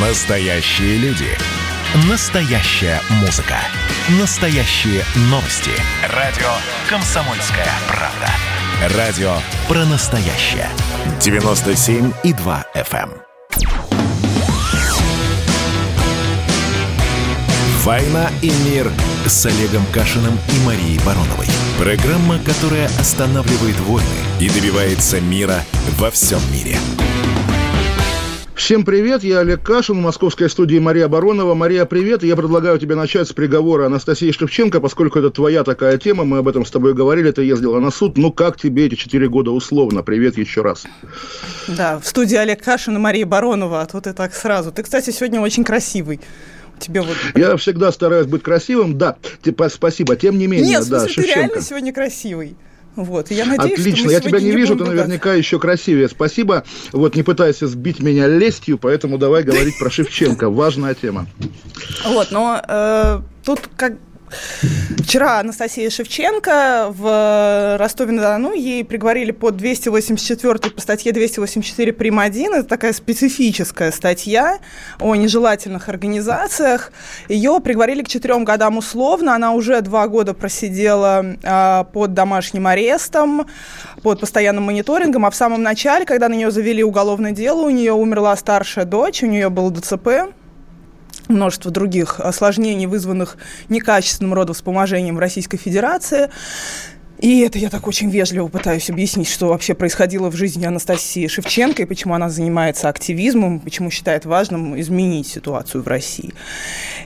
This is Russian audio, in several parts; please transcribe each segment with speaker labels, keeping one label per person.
Speaker 1: Настоящие люди. Настоящая музыка. Настоящие новости. Радио «Комсомольская правда». Радио про настоящее. 97,2 FM. эм. «Война и мир» с Олегом Кашиным и Марией Бароновой. Программа, которая останавливает войны и добивается мира во всем мире.
Speaker 2: Всем привет, я Олег Кашин, в московской студии Мария Баронова. Мария, привет. Я предлагаю тебе начать с приговора Анастасии Шевченко, поскольку это твоя такая тема, мы об этом с тобой говорили, ты ездила на суд. Ну, как тебе эти четыре года условно? Привет еще раз.
Speaker 3: Да, в студии Олег Кашин и Мария Баронова, а тут и так сразу. Ты, кстати, сегодня очень красивый. Тебе вот...
Speaker 2: Я всегда стараюсь быть красивым, да, типа, спасибо. Тем не менее,
Speaker 3: Нет,
Speaker 2: да,
Speaker 3: смысле, ты
Speaker 2: Шевченко.
Speaker 3: реально сегодня красивый. Вот, и я надеюсь,
Speaker 2: Отлично, я тебя
Speaker 3: сегодня
Speaker 2: не вижу, ты
Speaker 3: ругаться.
Speaker 2: наверняка еще красивее. Спасибо. Вот не пытайся сбить меня лестью, поэтому давай говорить про Шевченко. Важная тема.
Speaker 3: Вот, но э, тут как Вчера Анастасия Шевченко в Ростове-на-Дону ей приговорили по 284 по статье 284 прим. 1. Это такая специфическая статья о нежелательных организациях. Ее приговорили к четырем годам условно. Она уже два года просидела э, под домашним арестом, под постоянным мониторингом. А в самом начале, когда на нее завели уголовное дело, у нее умерла старшая дочь, у нее был ДЦП множество других осложнений, вызванных некачественным родовспоможением в Российской Федерации. И это я так очень вежливо пытаюсь объяснить, что вообще происходило в жизни Анастасии Шевченко и почему она занимается активизмом, почему считает важным изменить ситуацию в России.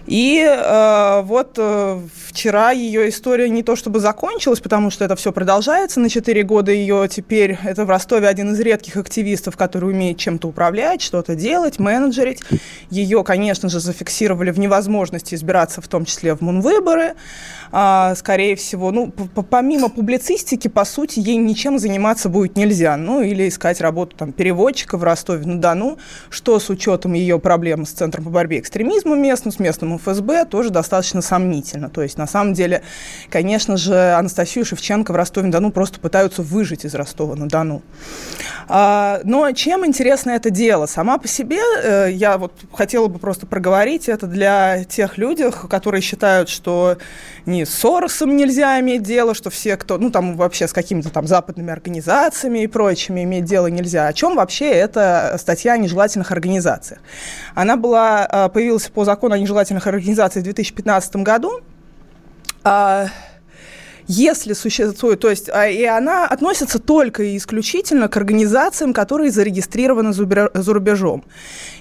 Speaker 3: И э, вот э, вчера ее история не то чтобы закончилась, потому что это все продолжается на 4 года. Ее теперь, это в Ростове один из редких активистов, который умеет чем-то управлять, что-то делать, менеджерить. Ее, конечно же, зафиксировали в невозможности избираться, в том числе в Мунвыборы. А, скорее всего, ну, помимо публицистики, по сути, ей ничем заниматься будет нельзя. Ну, или искать работу там, переводчика в Ростове-на-Дону, что с учетом ее проблем с Центром по борьбе экстремизма местным, с местным ФСБ, тоже достаточно сомнительно. То есть, на самом деле, конечно же, Анастасию Шевченко в Ростове-на-Дону просто пытаются выжить из Ростова-на-Дону. А, но чем интересно это дело? Сама по себе, э, я вот хотела бы просто проговорить это для тех людей, которые считают, что ни с Соросом нельзя иметь дело, что все, кто, ну, там, вообще с какими-то там западными организациями и прочими иметь дело нельзя. О чем вообще эта статья о нежелательных организациях? Она была, э, появилась по закону о нежелательных организациях в 2015 году. Если существует, то есть, а, и она относится только и исключительно к организациям, которые зарегистрированы за рубежом.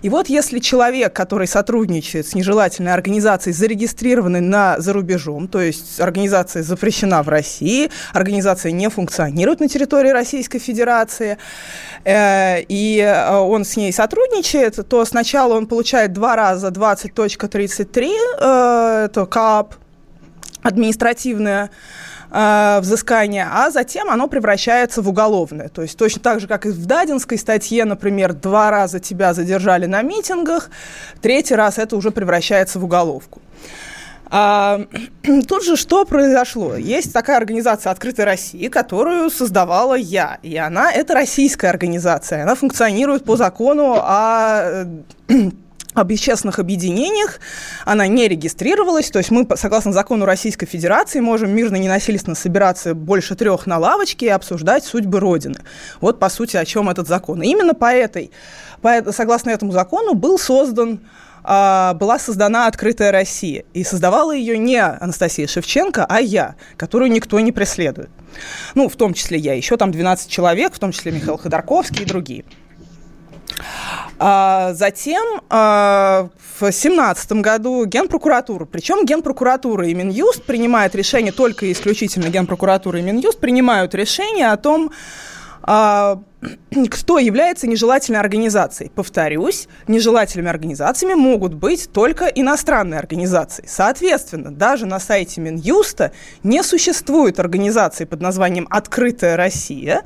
Speaker 3: И вот если человек, который сотрудничает с нежелательной организацией, зарегистрированной на, за рубежом, то есть организация запрещена в России, организация не функционирует на территории Российской Федерации, э, и э, он с ней сотрудничает, то сначала он получает два раза 20.33, э, это КАП, административное э, взыскание, а затем оно превращается в уголовное. То есть точно так же, как и в Дадинской статье, например, два раза тебя задержали на митингах, третий раз это уже превращается в уголовку. А, тут же что произошло? Есть такая организация «Открытая Россия», которую создавала я. И она, это российская организация. Она функционирует по закону о э, об общественных объединениях, она не регистрировалась, то есть мы, согласно закону Российской Федерации, можем мирно ненасильственно собираться больше трех на лавочке и обсуждать судьбы Родины. Вот, по сути, о чем этот закон. И именно по этой, по, согласно этому закону был создан а, была создана «Открытая Россия». И создавала ее не Анастасия Шевченко, а я, которую никто не преследует. Ну, в том числе я. Еще там 12 человек, в том числе Михаил Ходорковский и другие. А затем а, в 2017 году Генпрокуратура, причем Генпрокуратура и Минюст принимают решение, только исключительно Генпрокуратура и Минюст принимают решение о том, а, кто является нежелательной организацией. Повторюсь, нежелательными организациями могут быть только иностранные организации. Соответственно, даже на сайте Минюста не существует организации под названием «Открытая Россия»,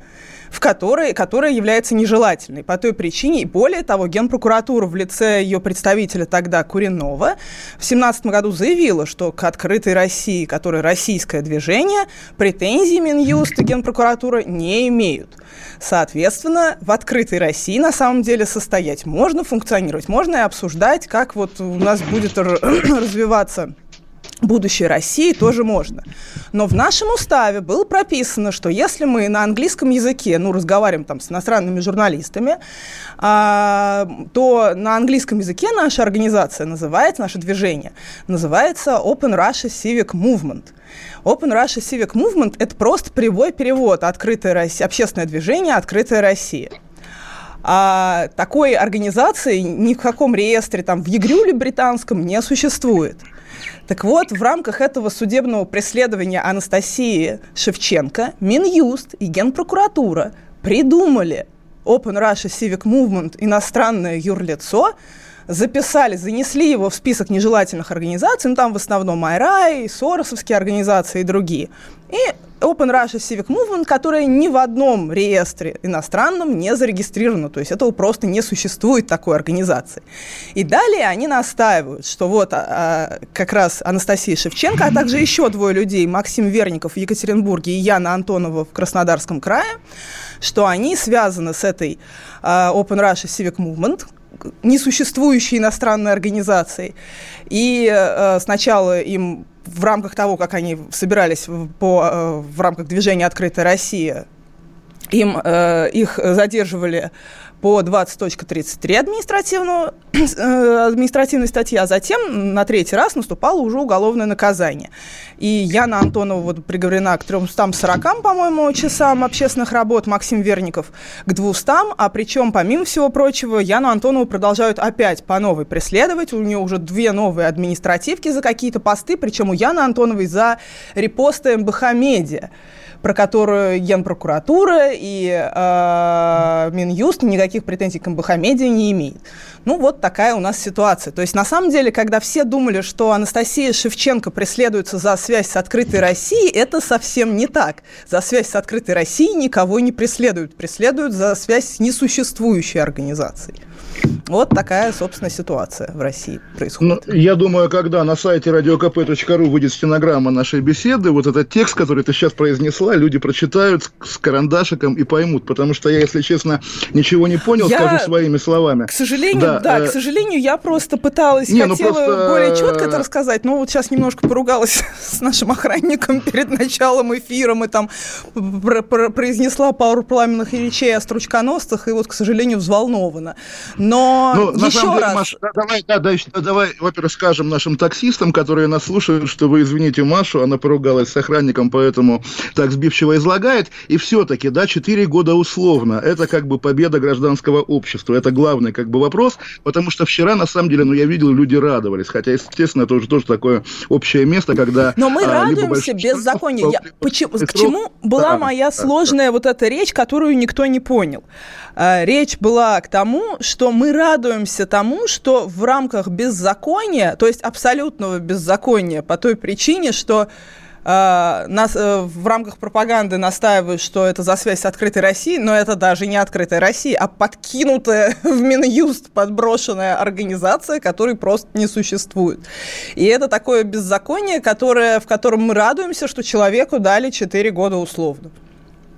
Speaker 3: в которой, которая является нежелательной по той причине, и более того, Генпрокуратура в лице ее представителя тогда Куринова в 2017 году заявила, что к открытой России, которая российское движение, претензий Минюст и Генпрокуратура не имеют. Соответственно, в открытой России на самом деле состоять можно, функционировать можно и обсуждать, как вот у нас будет развиваться будущее России тоже можно. Но в нашем уставе было прописано, что если мы на английском языке, ну, разговариваем там с иностранными журналистами, а, то на английском языке наша организация называется, наше движение называется Open Russia Civic Movement. Open Russia Civic Movement – это просто прямой перевод «Открытая Россия», общественное движение «Открытая Россия». А такой организации ни в каком реестре, там, в ЕГРЮле британском не существует. Так вот, в рамках этого судебного преследования Анастасии Шевченко Минюст и Генпрокуратура придумали Open Russia Civic Movement иностранное юрлицо, записали, занесли его в список нежелательных организаций, ну там в основном Айрай, Соросовские организации и другие. И Open Russia Civic Movement, которая ни в одном реестре иностранном не зарегистрирована. То есть этого просто не существует такой организации. И далее они настаивают, что вот а, а, как раз Анастасия Шевченко, а также еще двое людей, Максим Верников в Екатеринбурге и Яна Антонова в Краснодарском крае, что они связаны с этой а, Open Russia Civic Movement, несуществующей иностранной организацией. И э, сначала им в рамках того, как они собирались по, э, в рамках движения «Открытая Россия», им, э, их задерживали по 20.33 административного, э, административной статьи, а затем на третий раз наступало уже уголовное наказание. И Яна Антонова вот приговорена к 340, по-моему, часам общественных работ, Максим Верников к 200, а причем, помимо всего прочего, Яну Антонову продолжают опять по новой преследовать. У нее уже две новые административки за какие-то посты, причем у Яны Антоновой за репосты МБХ «Медиа» про которую Генпрокуратура и э, Минюст никаких претензий к МБХ-медиа не имеет. Ну, вот такая у нас ситуация. То есть, на самом деле, когда все думали, что Анастасия Шевченко преследуется за связь с открытой Россией, это совсем не так. За связь с открытой Россией никого не преследуют. Преследуют за связь с несуществующей организацией. Вот такая, собственно, ситуация в России происходит.
Speaker 2: Ну, я думаю, когда на сайте radiokp.ru выйдет стенограмма нашей беседы, вот этот текст, который ты сейчас произнесла, люди прочитают с карандашиком и поймут. Потому что я, если честно, ничего не понял, я, скажу своими словами.
Speaker 3: К сожалению, да, да э... к сожалению, я просто пыталась, не, ну хотела ну просто... более четко это рассказать, но вот сейчас немножко поругалась с нашим охранником перед началом эфира, и там произнесла пару пламенных речей о стручконосцах, и вот, к сожалению, взволнована. Но ну, еще на самом деле, раз... Маш,
Speaker 2: давай, да, да, давай, во-первых, скажем нашим таксистам, которые нас слушают, что вы извините Машу, она поругалась с охранником, поэтому так сбивчиво излагает. И все-таки, да, 4 года условно. Это как бы победа гражданского общества. Это главный как бы вопрос, потому что вчера, на самом деле, ну, я видел, люди радовались. Хотя, естественно, это уже тоже такое общее место, когда...
Speaker 3: Но мы а, радуемся беззаконию. Я, почему, к чему была да, моя сложная да. вот эта речь, которую никто не понял? А, речь была к тому, что мы радуемся тому, что в рамках беззакония, то есть абсолютного беззакония по той причине, что Uh, нас, uh, в рамках пропаганды настаивают, что это за связь с открытой Россией, но это даже не открытая Россия, а подкинутая в Минюст подброшенная организация, которой просто не существует. И это такое беззаконие, которое, в котором мы радуемся, что человеку дали 4 года условно.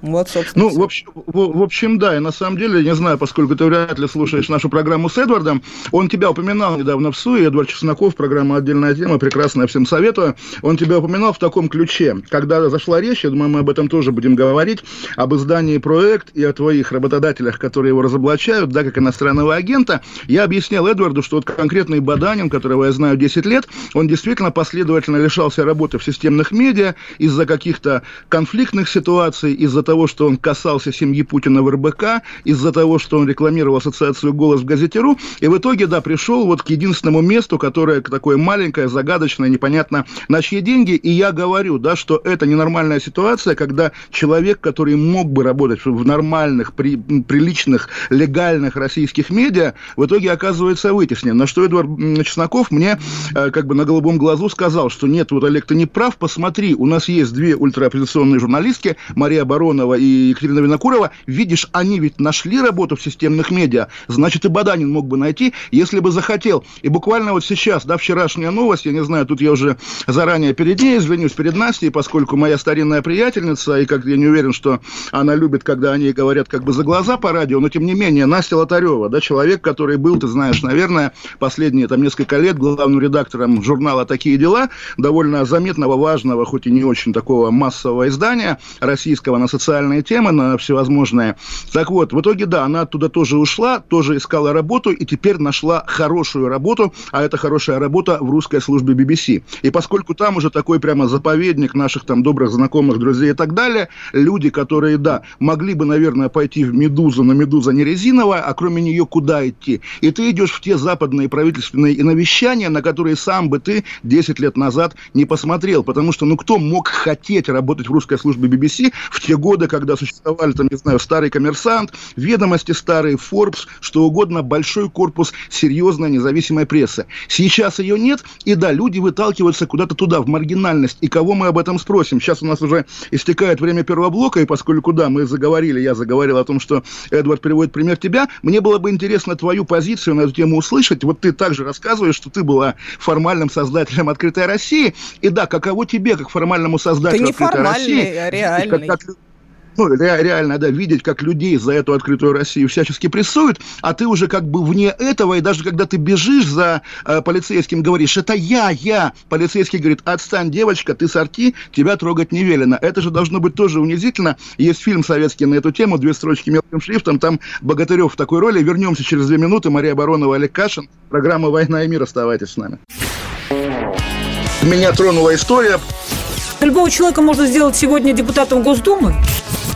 Speaker 2: Вот, собственно. Ну, в общем, в, в общем, да, и на самом деле, не знаю, поскольку ты вряд ли слушаешь нашу программу с Эдвардом, он тебя упоминал недавно в СУИ, Эдвард Чесноков, программа «Отдельная тема», прекрасная, всем советую. Он тебя упоминал в таком ключе. Когда зашла речь, я думаю, мы об этом тоже будем говорить, об издании «Проект» и о твоих работодателях, которые его разоблачают, да, как иностранного агента, я объяснял Эдварду, что вот конкретный Баданин, которого я знаю 10 лет, он действительно последовательно лишался работы в системных медиа из-за каких-то конфликтных ситуаций, из-за того, что он касался семьи Путина в РБК, из-за того, что он рекламировал ассоциацию «Голос» в газете «Ру», и в итоге, да, пришел вот к единственному месту, которое такое маленькое, загадочное, непонятно на чьи деньги, и я говорю, да, что это ненормальная ситуация, когда человек, который мог бы работать в нормальных, при, приличных, легальных российских медиа, в итоге оказывается вытеснен. На что Эдвард Чесноков мне э, как бы на голубом глазу сказал, что нет, вот, Олег, ты не прав, посмотри, у нас есть две ультраоппозиционные журналистки, Мария Барон Баронова и Екатерина Винокурова, видишь, они ведь нашли работу в системных медиа, значит, и Баданин мог бы найти, если бы захотел. И буквально вот сейчас, да, вчерашняя новость, я не знаю, тут я уже заранее перед ней извинюсь, перед Настей, поскольку моя старинная приятельница, и как я не уверен, что она любит, когда они говорят как бы за глаза по радио, но тем не менее, Настя Лотарева, да, человек, который был, ты знаешь, наверное, последние там несколько лет главным редактором журнала «Такие дела», довольно заметного, важного, хоть и не очень такого массового издания российского на социальные темы, на всевозможные. Так вот, в итоге, да, она оттуда тоже ушла, тоже искала работу, и теперь нашла хорошую работу, а это хорошая работа в русской службе BBC. И поскольку там уже такой прямо заповедник наших там добрых знакомых, друзей и так далее, люди, которые, да, могли бы, наверное, пойти в «Медузу», но «Медуза» не резиновая, а кроме нее куда идти? И ты идешь в те западные правительственные и навещания, на которые сам бы ты 10 лет назад не посмотрел, потому что, ну, кто мог хотеть работать в русской службе BBC в те годы, когда существовали, там, не знаю, старый коммерсант, ведомости старые, Forbes, что угодно, большой корпус серьезной независимой прессы. Сейчас ее нет, и да, люди выталкиваются куда-то туда, в маргинальность. И кого мы об этом спросим? Сейчас у нас уже истекает время первого блока, и поскольку, да, мы заговорили, я заговорил о том, что Эдвард приводит пример тебя, мне было бы интересно твою позицию на эту тему услышать. Вот ты также рассказываешь, что ты была формальным создателем «Открытой России», и да, каково тебе, как формальному создателю «Открытой России», а реальный. Как, как, ну, реально, да, видеть, как людей за эту открытую Россию всячески прессуют, а ты уже как бы вне этого, и даже когда ты бежишь за э, полицейским, говоришь, это я, я, полицейский говорит, отстань, девочка, ты сорти, тебя трогать не велено. Это же должно быть тоже унизительно. Есть фильм советский на эту тему, две строчки мелким шрифтом, там Богатырев в такой роли. Вернемся через две минуты. Мария Баронова, Олег Кашин. Программа «Война и мир». Оставайтесь с нами. Меня тронула история.
Speaker 4: Любого человека можно сделать сегодня депутатом Госдумы.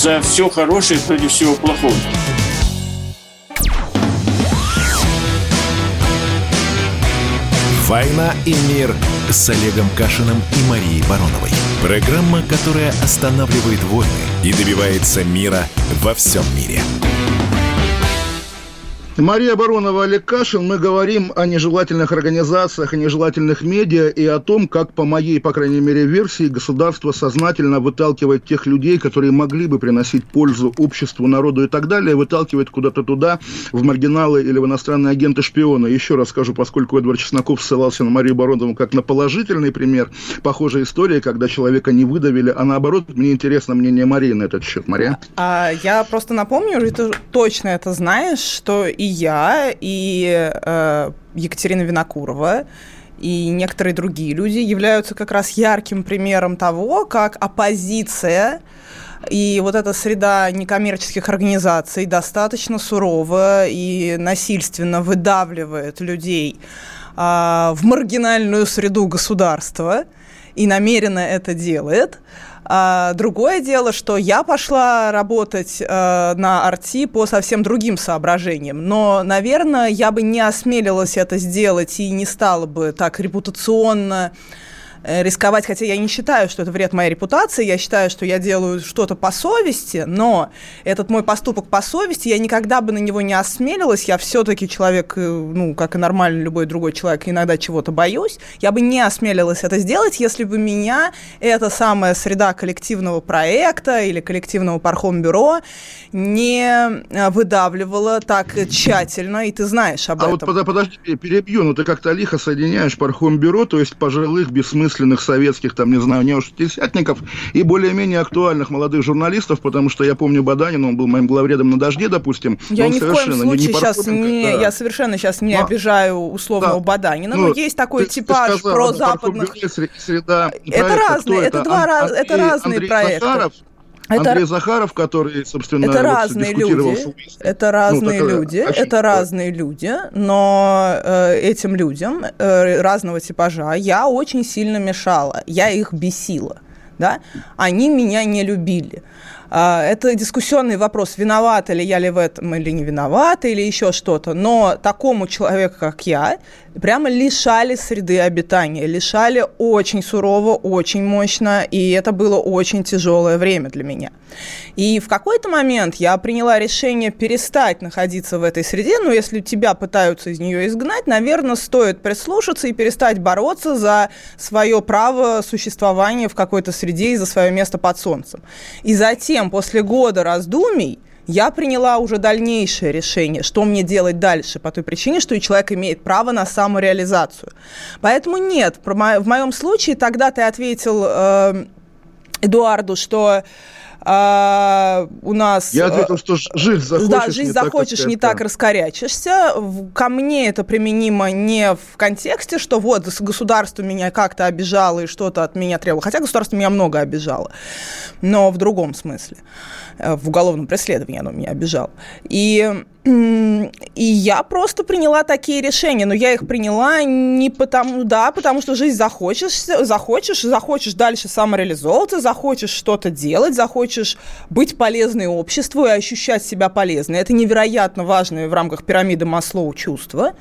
Speaker 5: За все хорошее против всего плохого.
Speaker 1: «Война и мир» с Олегом Кашиным и Марией Бароновой. Программа, которая останавливает войны и добивается мира во всем мире.
Speaker 2: Мария Баронова, Олег Кашин. Мы говорим о нежелательных организациях, о нежелательных медиа и о том, как, по моей, по крайней мере, версии, государство сознательно выталкивает тех людей, которые могли бы приносить пользу обществу, народу и так далее, выталкивает куда-то туда, в маргиналы или в иностранные агенты-шпионы. Еще раз скажу, поскольку Эдвард Чесноков ссылался на Марию Баронову как на положительный пример, похожая история, когда человека не выдавили, а наоборот, мне интересно мнение Марии на этот счет. Мария?
Speaker 3: А, я просто напомню, ты точно это знаешь, что и я, и э, Екатерина Винокурова, и некоторые другие люди являются как раз ярким примером того, как оппозиция и вот эта среда некоммерческих организаций достаточно сурова и насильственно выдавливает людей а, в маргинальную среду государства и намеренно это делает. А, другое дело, что я пошла работать а, на арти по совсем другим соображениям. Но, наверное, я бы не осмелилась это сделать и не стала бы так репутационно рисковать, хотя я не считаю, что это вред моей репутации, я считаю, что я делаю что-то по совести, но этот мой поступок по совести, я никогда бы на него не осмелилась, я все-таки человек, э, ну, как и нормальный любой другой человек, иногда чего-то боюсь, я бы не осмелилась это сделать, если бы меня эта самая среда коллективного проекта или коллективного пархом-бюро не э, выдавливала так тщательно, и ты знаешь об
Speaker 2: а
Speaker 3: этом.
Speaker 2: А вот подожди, перебью, ну ты как-то лихо соединяешь пархом-бюро, то есть пожилых бессмысленных бессмысленных советских, там, не знаю, неошестидесятников и более-менее актуальных молодых журналистов, потому что я помню Баданина, он был моим главредом на «Дожде», допустим.
Speaker 3: Я ни в коем случае не, сейчас не, да. я совершенно сейчас не но, обижаю условного да, Баданина, но, но есть такой ты, типаж ты сказала, про западных...
Speaker 2: Среда,
Speaker 3: это разные, это, это, два, раз, это разные Андрей проекты. Захаров,
Speaker 2: это... Андрей Захаров, который, собственно,
Speaker 3: это вот разные люди, это разные ну, люди, очевидно. это разные люди, но э, этим людям э, разного типажа я очень сильно мешала, я их бесила да, они меня не любили. А, это дискуссионный вопрос, виновата ли я ли в этом или не виновата, или еще что-то. Но такому человеку, как я, прямо лишали среды обитания, лишали очень сурово, очень мощно, и это было очень тяжелое время для меня. И в какой-то момент я приняла решение перестать находиться в этой среде, но если тебя пытаются из нее изгнать, наверное, стоит прислушаться и перестать бороться за свое право существования в какой-то среде и за свое место под солнцем. И затем, после года раздумий, я приняла уже дальнейшее решение, что мне делать дальше, по той причине, что и человек имеет право на самореализацию. Поэтому нет, в моем случае тогда ты ответил э, Эдуарду, что а, у нас...
Speaker 2: Я ответил, что жизнь захочешь,
Speaker 3: да, жизнь не захочешь, так, не так раскорячишься. Ко мне это применимо не в контексте, что вот государство меня как-то обижало и что-то от меня требовало. Хотя государство меня много обижало, но в другом смысле. Э, в уголовном преследовании оно меня обижало. И и я просто приняла такие решения, но я их приняла не потому, да, потому что жизнь захочешь, захочешь, захочешь дальше самореализовываться, захочешь что-то делать, захочешь быть полезной обществу и ощущать себя полезной. Это невероятно важное в рамках пирамиды Маслоу чувство.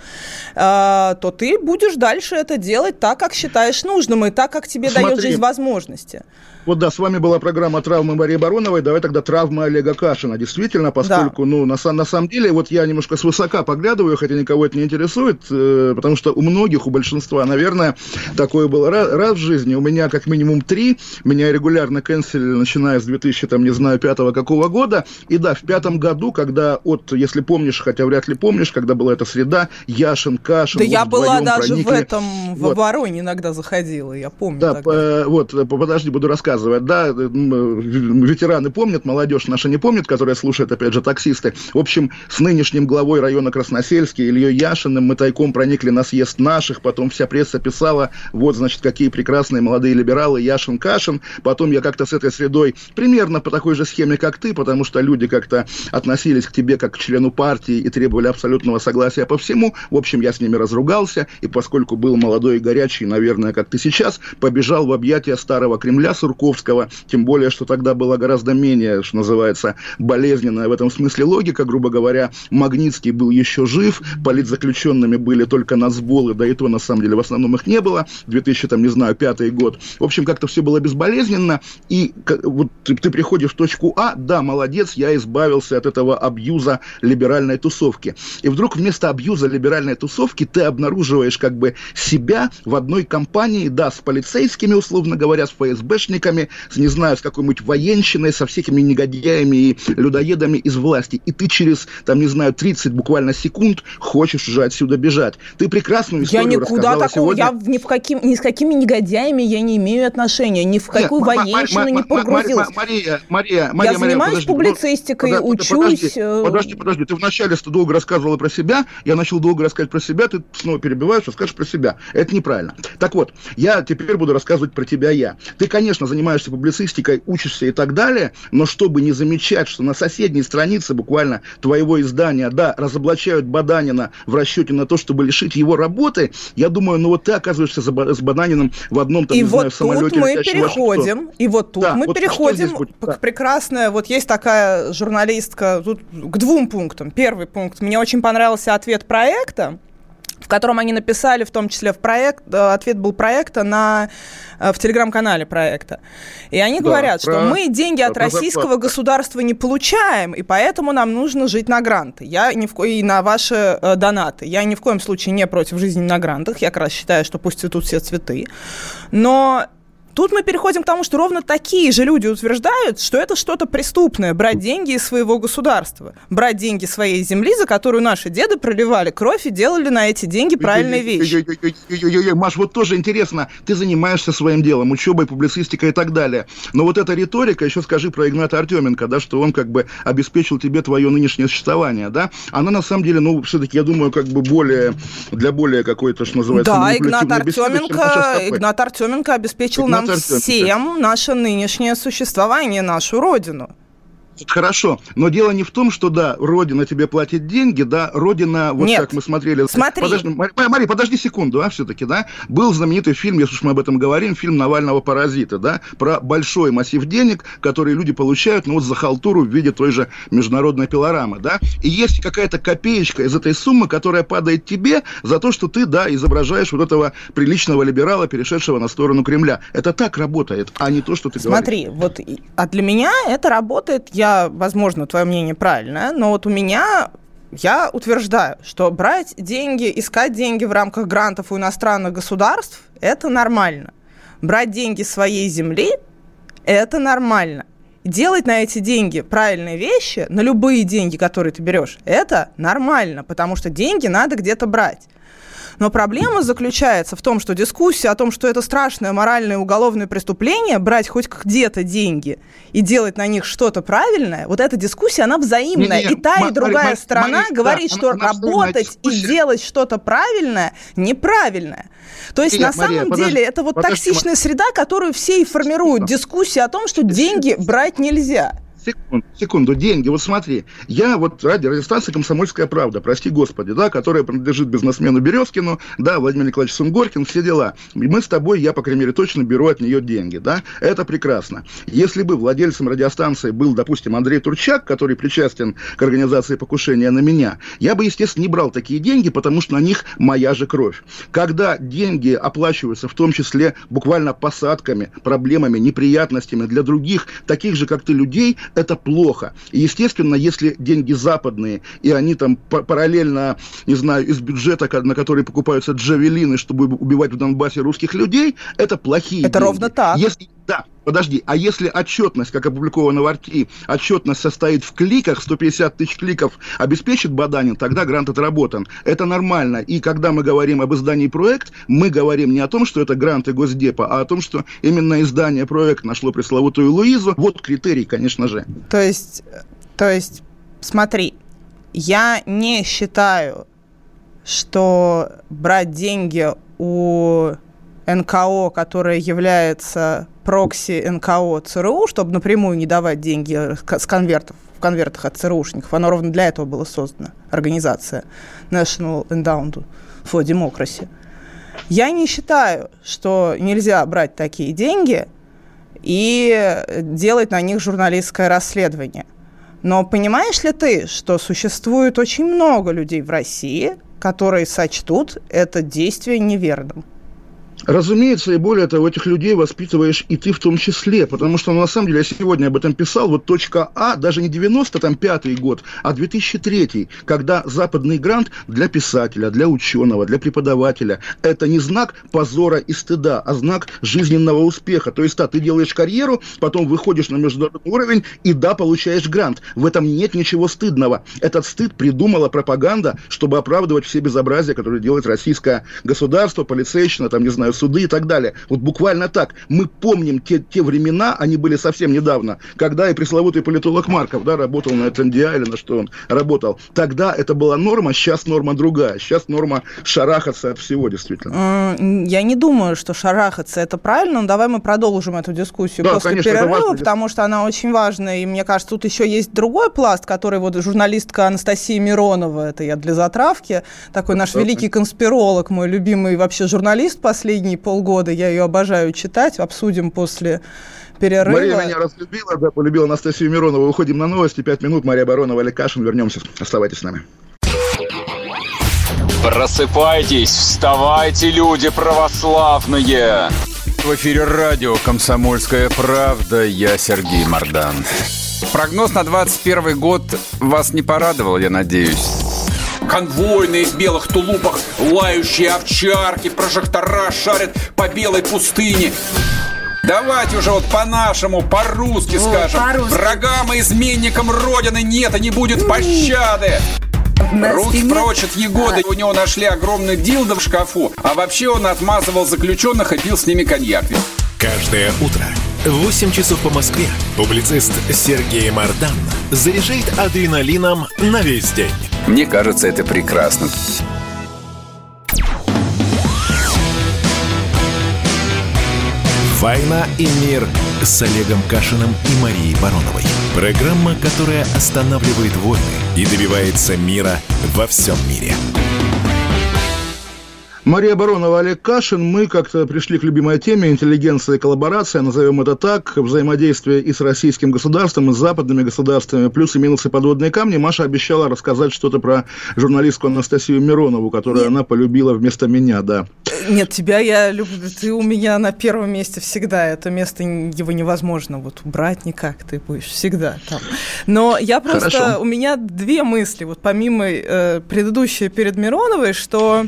Speaker 3: А, то ты будешь дальше это делать так, как считаешь нужным и так, как тебе Смотри. дает жизнь возможности.
Speaker 2: Вот да, с вами была программа «Травмы Марии Бароновой». Давай тогда травмы Олега Кашина. Действительно, поскольку, да. ну, на, на самом деле, вот я немножко свысока поглядываю, хотя никого это не интересует, э, потому что у многих, у большинства, наверное, такое было раз, раз в жизни. У меня как минимум три. Меня регулярно канцелили, начиная с 2000, там, не знаю, пятого какого года. И да, в пятом году, когда от, если помнишь, хотя вряд ли помнишь, когда была эта среда, Яшин, Кашин.
Speaker 3: Да вот я была даже проникли. в этом, вот. в обороне иногда заходила, я помню. Да,
Speaker 2: по, вот, подожди, буду рассказывать рассказывать, да, э, ветераны помнят, молодежь наша не помнит, которая слушает, опять же, таксисты. В общем, с нынешним главой района Красносельский, Ильей Яшиным, мы тайком проникли на съезд наших, потом вся пресса писала, вот, значит, какие прекрасные молодые либералы, Яшин, Кашин. Потом я как-то с этой средой примерно по такой же схеме, как ты, потому что люди как-то относились к тебе как к члену партии и требовали абсолютного согласия по всему. В общем, я с ними разругался, и поскольку был молодой и горячий, наверное, как ты сейчас, побежал в объятия старого Кремля с Сурковского, тем более, что тогда была гораздо менее, что называется, болезненная в этом смысле логика, грубо говоря, Магнитский был еще жив, политзаключенными были только Назболы, да и то, на самом деле, в основном их не было, 2000, там, не знаю, пятый год. В общем, как-то все было безболезненно, и вот ты, ты приходишь в точку А, да, молодец, я избавился от этого абьюза либеральной тусовки. И вдруг вместо абьюза либеральной тусовки ты обнаруживаешь как бы себя в одной компании, да, с полицейскими, условно говоря, с ФСБшниками, политиками, не знаю, с какой-нибудь военщиной, со всякими негодяями и людоедами из власти. И ты через, там, не знаю, 30 буквально секунд хочешь уже отсюда бежать. Ты прекрасную историю
Speaker 3: Я никуда такого, сегодня. я ни, в каким, ни с какими негодяями я не имею отношения, ни в какую Нет, военщину не погрузилась.
Speaker 2: Мария, Мария, Мария,
Speaker 3: Я занимаюсь публицистикой, учусь.
Speaker 2: Э, подожди, подожди, ты вначале что долго рассказывала про себя, я начал долго рассказывать про себя, ты снова перебиваешь, расскажешь про себя. Это неправильно. Так вот, я теперь буду рассказывать про тебя я. Ты, конечно, занимаешься публицистикой, учишься и так далее, но чтобы не замечать, что на соседней странице буквально твоего издания, да, разоблачают Баданина в расчете на то, чтобы лишить его работы, я думаю, ну вот ты оказываешься с Баданиным в одном, там,
Speaker 3: и
Speaker 2: не
Speaker 3: вот
Speaker 2: знаю, самолете.
Speaker 3: тут мы переходим, и вот тут да, мы вот переходим к да. прекрасная, вот есть такая журналистка, тут к двум пунктам. Первый пункт, мне очень понравился ответ проекта, котором они написали, в том числе в проект, э, ответ был проекта на, э, в телеграм-канале проекта. И они да, говорят, про, что мы деньги от российского зарплату. государства не получаем, и поэтому нам нужно жить на гранты. Я ни в ко... и на ваши э, донаты. Я ни в коем случае не против жизни на грантах. Я как раз считаю, что пусть цветут все цветы. Но Тут мы переходим к тому, что ровно такие же люди утверждают, что это что-то преступное, брать деньги из своего государства, брать деньги своей земли, за которую наши деды проливали кровь и делали на эти деньги правильные вещи.
Speaker 2: Маш, вот тоже интересно, ты занимаешься своим делом, учебой, публицистикой и так далее. Но вот эта риторика, еще скажи про Игната Артеменко, да, что он как бы обеспечил тебе твое нынешнее существование, да, она на самом деле, ну, все-таки, я думаю, как бы более, для более какой-то, что называется,
Speaker 3: Да, Игнат Артеменко, Игнат Артеменко обеспечил Игнат нам всем наше нынешнее существование, нашу родину.
Speaker 2: Хорошо, но дело не в том, что, да, Родина тебе платит деньги, да, Родина, вот
Speaker 3: Нет.
Speaker 2: как мы смотрели...
Speaker 3: Смотри.
Speaker 2: Подожди, Мари, Мари, подожди секунду, а, все-таки, да? Был знаменитый фильм, если уж мы об этом говорим, фильм Навального «Паразита», да, про большой массив денег, которые люди получают, ну, вот за халтуру в виде той же международной пилорамы, да? И есть какая-то копеечка из этой суммы, которая падает тебе за то, что ты, да, изображаешь вот этого приличного либерала, перешедшего на сторону Кремля. Это так работает, а не то, что ты говоришь.
Speaker 3: Смотри, вот, а для меня это работает, я, возможно, твое мнение правильное, но вот у меня я утверждаю, что брать деньги, искать деньги в рамках грантов у иностранных государств – это нормально. Брать деньги своей земли – это нормально. Делать на эти деньги правильные вещи, на любые деньги, которые ты берешь, это нормально, потому что деньги надо где-то брать. Но проблема заключается в том, что дискуссия о том, что это страшное моральное уголовное преступление, брать хоть где-то деньги и делать на них что-то правильное, вот эта дискуссия, она взаимная.
Speaker 2: Не-не,
Speaker 3: и та, и другая
Speaker 2: Мария,
Speaker 3: сторона
Speaker 2: Мария,
Speaker 3: говорит,
Speaker 2: да,
Speaker 3: что
Speaker 2: она- она
Speaker 3: работать и
Speaker 2: дискуссия.
Speaker 3: делать что-то правильное неправильное. То есть,
Speaker 2: Нет,
Speaker 3: на самом
Speaker 2: Мария, подожди,
Speaker 3: деле, это вот
Speaker 2: подожди,
Speaker 3: токсичная среда, которую все и формируют. Дискуссия о том, что деньги брать нельзя.
Speaker 2: Секунду, секунду, деньги. Вот смотри, я вот ради радиостанции «Комсомольская правда», прости господи, да, которая принадлежит бизнесмену Березкину, да, Владимир Николаевич Сунгоркин, все дела. Мы с тобой, я, по крайней мере, точно беру от нее деньги, да, это прекрасно. Если бы владельцем радиостанции был, допустим, Андрей Турчак, который причастен к организации покушения на меня, я бы, естественно, не брал такие деньги, потому что на них моя же кровь. Когда деньги оплачиваются, в том числе буквально посадками, проблемами, неприятностями для других, таких же, как ты, людей, это плохо. И, естественно, если деньги западные, и они там па- параллельно, не знаю, из бюджета, на который покупаются джавелины, чтобы убивать в Донбассе русских людей, это плохие
Speaker 3: Это
Speaker 2: деньги.
Speaker 3: ровно так.
Speaker 2: Если, подожди, а если отчетность, как опубликовано в Арти, отчетность состоит в кликах, 150 тысяч кликов обеспечит Баданин, тогда грант отработан. Это нормально. И когда мы говорим об издании проект, мы говорим не о том, что это гранты Госдепа, а о том, что именно издание проект нашло пресловутую Луизу. Вот критерий, конечно же.
Speaker 3: То есть, то есть, смотри, я не считаю, что брать деньги у НКО, которое является прокси НКО ЦРУ, чтобы напрямую не давать деньги с конвертов, в конвертах от ЦРУшников, оно ровно для этого было создано, организация National Endowment for Democracy. Я не считаю, что нельзя брать такие деньги и делать на них журналистское расследование. Но понимаешь ли ты, что существует очень много людей в России, которые сочтут это действие неверным?
Speaker 2: Разумеется, и более того, этих людей воспитываешь и ты в том числе, потому что, ну, на самом деле, я сегодня об этом писал, вот точка А, даже не 95-й год, а 2003 когда западный грант для писателя, для ученого, для преподавателя, это не знак позора и стыда, а знак жизненного успеха. То есть, да, ты делаешь карьеру, потом выходишь на международный уровень и, да, получаешь грант. В этом нет ничего стыдного. Этот стыд придумала пропаганда, чтобы оправдывать все безобразия, которые делает российское государство, полицейщина, там, не знаю, суды и так далее. Вот буквально так. Мы помним те, те времена, они были совсем недавно, когда и пресловутый политолог Марков, да, работал на ТНДА или на что он работал. Тогда это была норма, сейчас норма другая. Сейчас норма шарахаться от всего, действительно.
Speaker 3: М, Я не думаю, что шарахаться это правильно, но давай мы продолжим эту дискуссию
Speaker 2: Да,
Speaker 3: после
Speaker 2: конечно,
Speaker 3: перерыва, потому что она очень важная, и мне кажется, тут еще есть другой пласт, который вот журналистка Анастасия Миронова, это я для затравки, такой наш великий конспиролог, мой любимый вообще журналист последние полгода, я ее обожаю читать, обсудим после перерыва.
Speaker 2: Мария меня разлюбила, да, полюбила Анастасию Миронову. Уходим на новости. Пять минут. Мария Баронова, Олег Кашин. Вернемся. Оставайтесь с нами.
Speaker 6: Просыпайтесь, вставайте, люди православные! В эфире радио «Комсомольская правда». Я Сергей Мордан. Прогноз на 21 год вас не порадовал, я надеюсь. Конвойные в белых тулупах, лающие овчарки, прожектора шарят по белой пустыне. Давайте уже вот по-нашему, по-русски скажем.
Speaker 4: по-русски.
Speaker 6: Врагам и изменникам Родины нет и не будет пощады. Руки прочь от Егоды. У него нашли огромный дилдо в шкафу. А вообще он отмазывал заключенных и пил с ними коньяк.
Speaker 1: Каждое утро 8 часов по Москве публицист Сергей Мардан заряжает адреналином на весь день.
Speaker 6: Мне кажется, это прекрасно.
Speaker 1: «Война и мир» с Олегом Кашиным и Марией Бароновой. Программа, которая останавливает войны и добивается мира во всем мире.
Speaker 2: Мария Баронова, Олег Кашин. Мы как-то пришли к любимой теме интеллигенция и коллаборация, назовем это так, взаимодействие и с российским государством, и с западными государствами, плюсы, минусы, подводные камни. Маша обещала рассказать что-то про журналистку Анастасию Миронову, которую Нет. она полюбила вместо меня, да.
Speaker 3: Нет, тебя я люблю, ты у меня на первом месте всегда, это место его невозможно вот убрать никак, ты будешь всегда там. Но я просто, Хорошо. у меня две мысли, вот помимо э, предыдущей перед Мироновой, что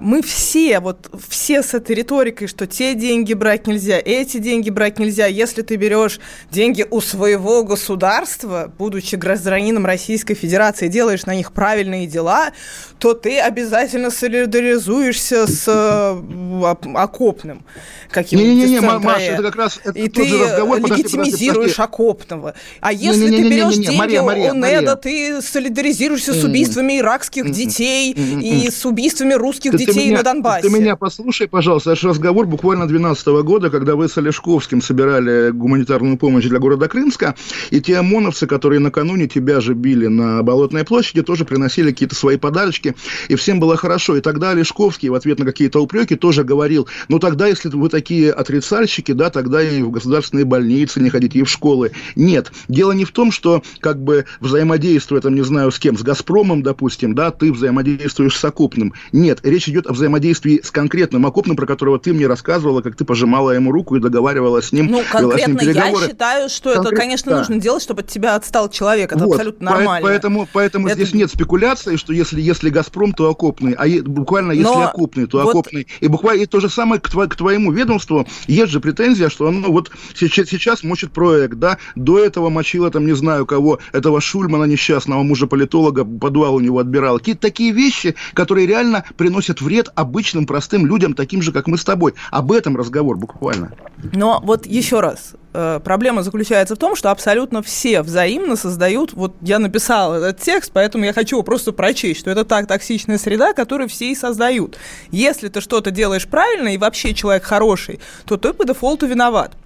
Speaker 3: мы все, вот все с этой риторикой, что те деньги брать нельзя, эти деньги брать нельзя. Если ты берешь деньги у своего государства, будучи гражданином Российской Федерации, делаешь на них правильные дела, то ты обязательно солидаризуешься с э, окопным каким-то
Speaker 2: Не-не-не, Маша, это как раз это
Speaker 3: И ты разговор. легитимизируешь подожди, подожди. окопного. А если не, не, не, ты берешь деньги Мария, Мария, у НЭДа, ты солидаризируешься с убийствами иракских детей и с убийствами русских ты, детей
Speaker 2: ты меня,
Speaker 3: на Донбассе.
Speaker 2: Ты меня послушай, пожалуйста. Это разговор буквально 12 года, когда вы с Олешковским собирали гуманитарную помощь для города Крымска, и те ОМОНовцы, которые накануне тебя же били на Болотной площади, тоже приносили какие-то свои подарочки, и всем было хорошо. И тогда Олешковский в ответ на какие-то упреки тоже говорил, ну тогда, если вы такие отрицальщики, да, тогда и в государственные больницы не ходите, и в школы. Нет. Дело не в том, что как бы взаимодействуя, там, не знаю, с кем, с «Газпромом», допустим, да, ты взаимодействуешь с окупным. Нет, речь идет о взаимодействии с конкретным окопным, про которого ты мне рассказывала, как ты пожимала ему руку и договаривалась с ним.
Speaker 3: Ну, конкретно я считаю, что Конкрет... это, конечно, да. нужно делать, чтобы от тебя отстал человек. Это вот. абсолютно нормально.
Speaker 2: Поэтому, поэтому это... здесь нет спекуляции, что если, если «Газпром», то окопный. А буквально если Но окопный, то вот... окопный. И буквально и то же самое к, тво, к твоему ведомству. Есть же претензия, что оно вот сейчас, сейчас мочит проект, да, до этого мочило там не знаю кого, этого Шульмана несчастного мужа-политолога, подвал у него отбирал. Какие-то такие вещи, которые реально приносят вред обычным простым людям, таким же, как мы с тобой. Об этом разговор буквально.
Speaker 3: Но вот еще раз, э, проблема заключается в том, что абсолютно все взаимно создают, вот я написал этот текст, поэтому я хочу его просто прочесть, что это так токсичная среда, которую все и создают. Если ты что-то делаешь правильно и вообще человек хороший, то ты по дефолту виноват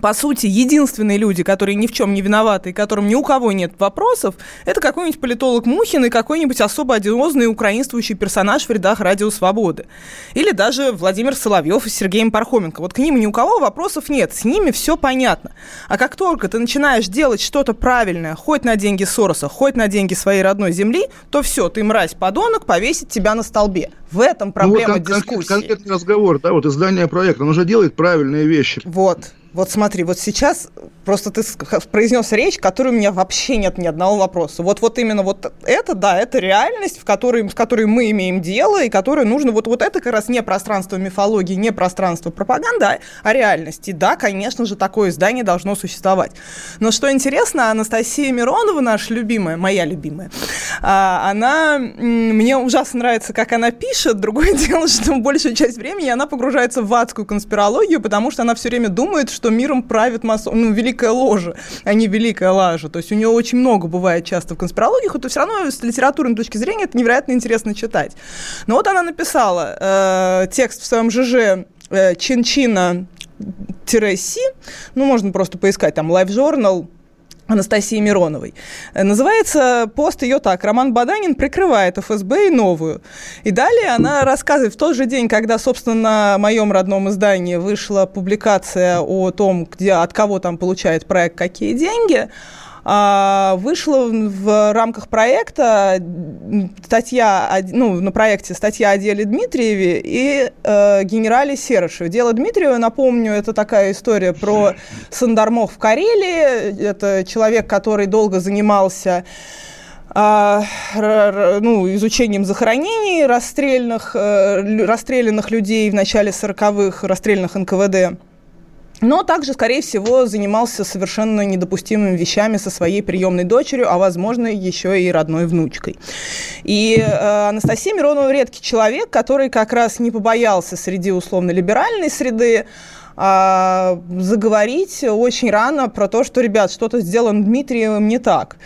Speaker 3: по сути, единственные люди, которые ни в чем не виноваты и которым ни у кого нет вопросов, это какой-нибудь политолог Мухин и какой-нибудь особо одиозный украинствующий персонаж в рядах Радио Свободы. Или даже Владимир Соловьев и Сергей Пархоменко. Вот к ним ни у кого вопросов нет, с ними все понятно. А как только ты начинаешь делать что-то правильное, хоть на деньги Сороса, хоть на деньги своей родной земли, то все, ты мразь, подонок, повесить тебя на столбе. В этом проблема ну, вот дискуссии.
Speaker 2: Конкретный разговор, да, вот издание проекта, оно уже делает правильные вещи.
Speaker 3: Вот. Вот смотри, вот сейчас просто ты произнес речь, которой у меня вообще нет ни одного вопроса. Вот, вот именно вот это, да, это реальность, в которой, с которой мы имеем дело, и которой нужно, вот, вот это как раз не пространство мифологии, не пространство пропаганды, а, а реальности. Да, конечно же, такое издание должно существовать. Но что интересно, Анастасия Миронова, наша любимая, моя любимая, а, она, мне ужасно нравится, как она пишет. Другое дело, что большую часть времени она погружается в адскую конспирологию, потому что она все время думает, что миром правит масон, ну, великая ложа, а не великая лажа. То есть у нее очень много бывает часто в конспирологиях, это все равно с литературной точки зрения это невероятно интересно читать. Но вот она написала э, текст в своем ЖЖ э, Чинчина Си, ну, можно просто поискать там Life Journal, Анастасии Мироновой. Э, называется пост ее так. Роман Баданин прикрывает ФСБ и новую. И далее она рассказывает в тот же день, когда, собственно, на моем родном издании вышла публикация о том, где, от кого там получает проект какие деньги, вышла в рамках проекта статья, ну, на проекте статья о деле Дмитриеве и э, генерале Серышеве. Дело Дмитриева, напомню, это такая история про сандармов в Карелии. Это человек, который долго занимался а, ну, изучением захоронений расстрельных, э, расстрелянных людей в начале 40-х, расстрельных НКВД но также, скорее всего, занимался совершенно недопустимыми вещами со своей приемной дочерью, а, возможно, еще и родной внучкой. И э, Анастасия Миронова редкий человек, который как раз не побоялся среди условно-либеральной среды а, заговорить очень рано про то, что, ребят, что-то сделано Дмитриевым не так.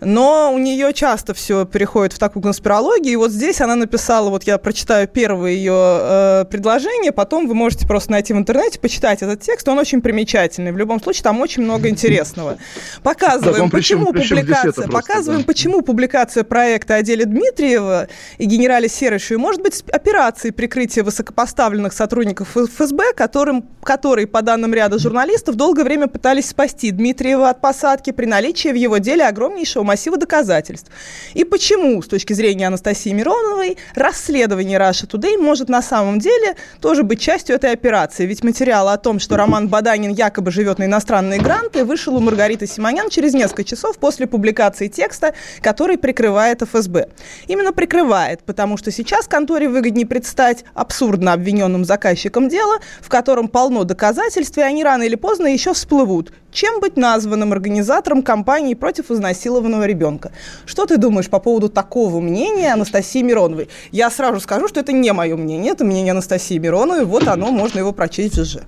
Speaker 3: Но у нее часто все переходит в такую конспирологию, и вот здесь она написала, вот я прочитаю первое ее э, предложение, потом вы можете просто найти в интернете, почитать этот текст, он очень примечательный. В любом случае, там очень много интересного. Показываем, так, почему причем, публикация, просто, показываем, да. почему публикация проекта о деле Дмитриева и генерале Серышеве может быть операцией прикрытия высокопоставленных сотрудников ФСБ, которым, которые, по данным ряда журналистов, долгое время пытались спасти Дмитриева от посадки при наличии в его деле огромнейшего массива доказательств. И почему, с точки зрения Анастасии Мироновой, расследование Russia Today может на самом деле тоже быть частью этой операции. Ведь материал о том, что Роман Баданин якобы живет на иностранные гранты, вышел у Маргариты Симонян через несколько часов после публикации текста, который прикрывает ФСБ. Именно прикрывает, потому что сейчас конторе выгоднее предстать абсурдно обвиненным заказчиком дела, в котором полно доказательств, и они рано или поздно еще всплывут. Чем быть названным организатором кампании против изнасилованного ребенка? Что ты думаешь по поводу такого мнения Анастасии Мироновой? Я сразу скажу, что это не мое мнение, это мнение Анастасии Мироновой, вот оно, можно его прочесть ЖЖ.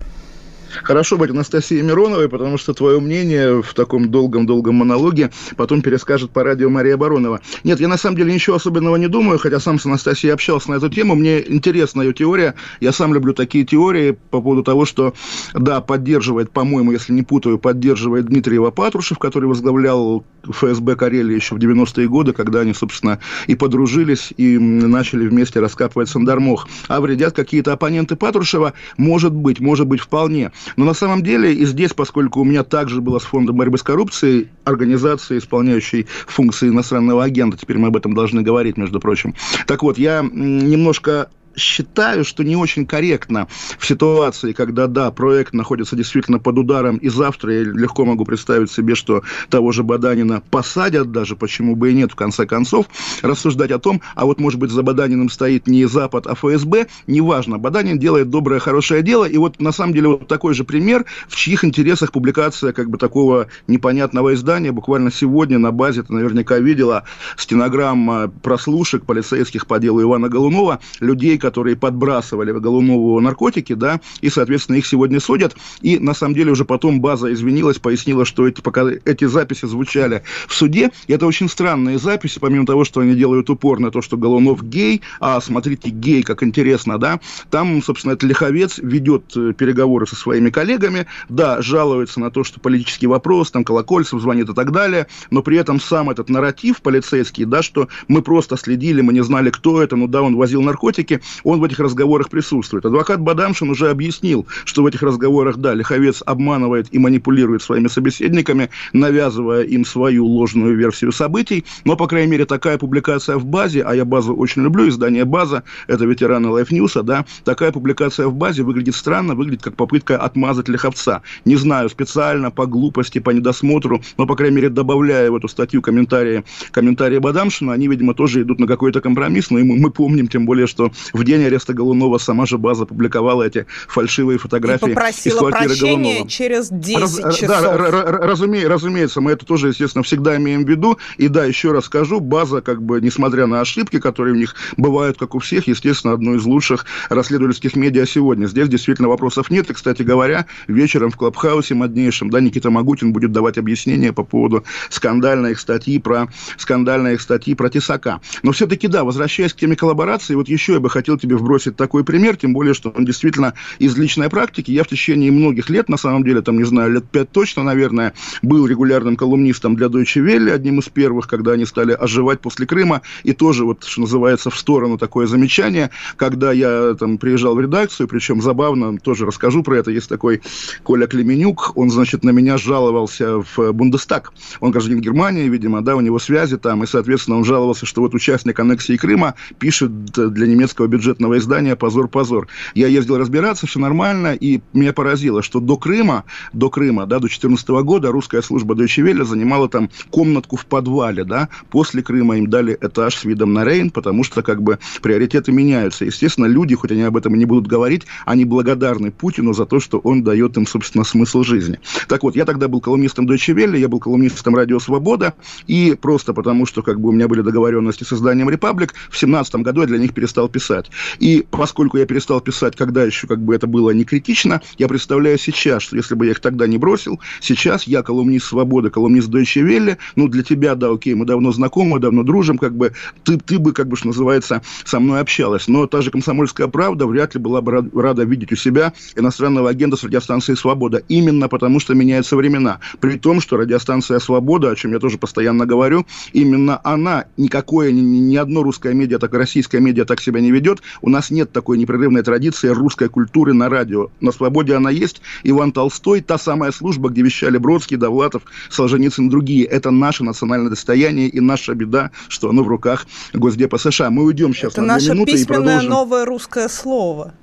Speaker 2: Хорошо быть Анастасией Мироновой, потому что твое мнение в таком долгом-долгом монологе потом перескажет по радио Мария Баронова. Нет, я на самом деле ничего особенного не думаю, хотя сам с Анастасией общался на эту тему. Мне интересна ее теория. Я сам люблю такие теории по поводу того, что, да, поддерживает, по-моему, если не путаю, поддерживает Дмитриева Патрушев, который возглавлял ФСБ Карелии еще в 90-е годы, когда они, собственно, и подружились, и начали вместе раскапывать Сандармох. А вредят какие-то оппоненты Патрушева? Может быть, может быть, вполне. Но на самом деле и здесь, поскольку у меня также было с фондом борьбы с коррупцией, организацией, исполняющей функции иностранного агента, теперь мы об этом должны говорить, между прочим. Так вот, я немножко считаю, что не очень корректно в ситуации, когда, да, проект находится действительно под ударом, и завтра я легко могу представить себе, что того же Баданина посадят даже, почему бы и нет, в конце концов, рассуждать о том, а вот, может быть, за Баданиным стоит не Запад, а ФСБ, неважно, Баданин делает доброе, хорошее дело, и вот, на самом деле, вот такой же пример, в чьих интересах публикация, как бы, такого непонятного издания, буквально сегодня на базе, ты наверняка видела, стенограмма прослушек полицейских по делу Ивана Голунова, людей, которые подбрасывали Голунову наркотики, да, и, соответственно, их сегодня судят. И, на самом деле, уже потом база извинилась, пояснила, что эти, пока эти записи звучали в суде, и это очень странные записи, помимо того, что они делают упор на то, что Голунов гей, а, смотрите, гей, как интересно, да, там, собственно, этот лиховец ведет э, переговоры со своими коллегами, да, жалуется на то, что политический вопрос, там, Колокольцев звонит и так далее, но при этом сам этот нарратив полицейский, да, что мы просто следили, мы не знали, кто это, ну да, он возил наркотики, он в этих разговорах присутствует. Адвокат Бадамшин уже объяснил, что в этих разговорах, да, Лиховец обманывает и манипулирует своими собеседниками, навязывая им свою ложную версию событий, но, по крайней мере, такая публикация в базе, а я базу очень люблю, издание «База», это ветераны Life News, да, такая публикация в базе выглядит странно, выглядит как попытка отмазать Лиховца. Не знаю, специально, по глупости, по недосмотру, но, по крайней мере, добавляя в эту статью комментарии, комментарии Бадамшина, они, видимо, тоже идут на какой-то компромисс, но мы, мы помним, тем более, что в в день ареста Голунова сама же база публиковала эти фальшивые фотографии и попросила из квартиры прощения Голунова.
Speaker 3: через 10 Раз, часов. Да,
Speaker 2: разуме, разумеется, мы это тоже, естественно, всегда имеем в виду. И да, еще раз скажу, база, как бы, несмотря на ошибки, которые у них бывают, как у всех, естественно, одно из лучших расследовательских медиа сегодня. Здесь действительно вопросов нет. И, кстати говоря, вечером в Клабхаусе моднейшем, да, Никита Магутин будет давать объяснения по поводу скандальной их статьи про скандальной их статьи про Тесака. Но все-таки, да, возвращаясь к теме коллаборации, вот еще я бы хотел хотел тебе вбросить такой пример, тем более, что он действительно из личной практики. Я в течение многих лет, на самом деле, там, не знаю, лет пять точно, наверное, был регулярным колумнистом для Deutsche Welle, одним из первых, когда они стали оживать после Крыма, и тоже, вот, что называется, в сторону такое замечание, когда я там приезжал в редакцию, причем забавно, тоже расскажу про это, есть такой Коля Клеменюк, он, значит, на меня жаловался в Бундестаг. Он гражданин Германии, видимо, да, у него связи там, и, соответственно, он жаловался, что вот участник аннексии Крыма пишет для немецкого бюджетного издания «Позор-позор». Я ездил разбираться, все нормально, и меня поразило, что до Крыма, до Крыма, да, до 2014 года русская служба Deutsche Welle занимала там комнатку в подвале, да, после Крыма им дали этаж с видом на Рейн, потому что как бы приоритеты меняются. Естественно, люди, хоть они об этом и не будут говорить, они благодарны Путину за то, что он дает им, собственно, смысл жизни. Так вот, я тогда был колумнистом Deutsche Welle, я был колумнистом Радио Свобода, и просто потому, что как бы у меня были договоренности с изданием Репаблик, в 17 году я для них перестал писать. И поскольку я перестал писать, когда еще как бы это было не критично, я представляю сейчас, что если бы я их тогда не бросил, сейчас я колумнист «Свободы», колумнист «Дойче Велле», ну, для тебя, да, окей, мы давно знакомы, давно дружим, как бы, ты, ты бы, как бы, что называется, со мной общалась. Но та же «Комсомольская правда» вряд ли была бы рада видеть у себя иностранного агента с радиостанции «Свобода», именно потому что меняются времена. При том, что радиостанция «Свобода», о чем я тоже постоянно говорю, именно она, никакое, ни, ни одно русское медиа, так и российское медиа так себя не ведет. У нас нет такой непрерывной традиции русской культуры на радио. На «Свободе» она есть. Иван Толстой, та самая служба, где вещали Бродский, Довлатов, Солженицын и другие. Это наше национальное достояние и наша беда, что оно в руках Госдепа США. Мы уйдем сейчас
Speaker 3: Это
Speaker 2: на
Speaker 3: наше
Speaker 2: минуты и продолжим.
Speaker 3: новое русское слово.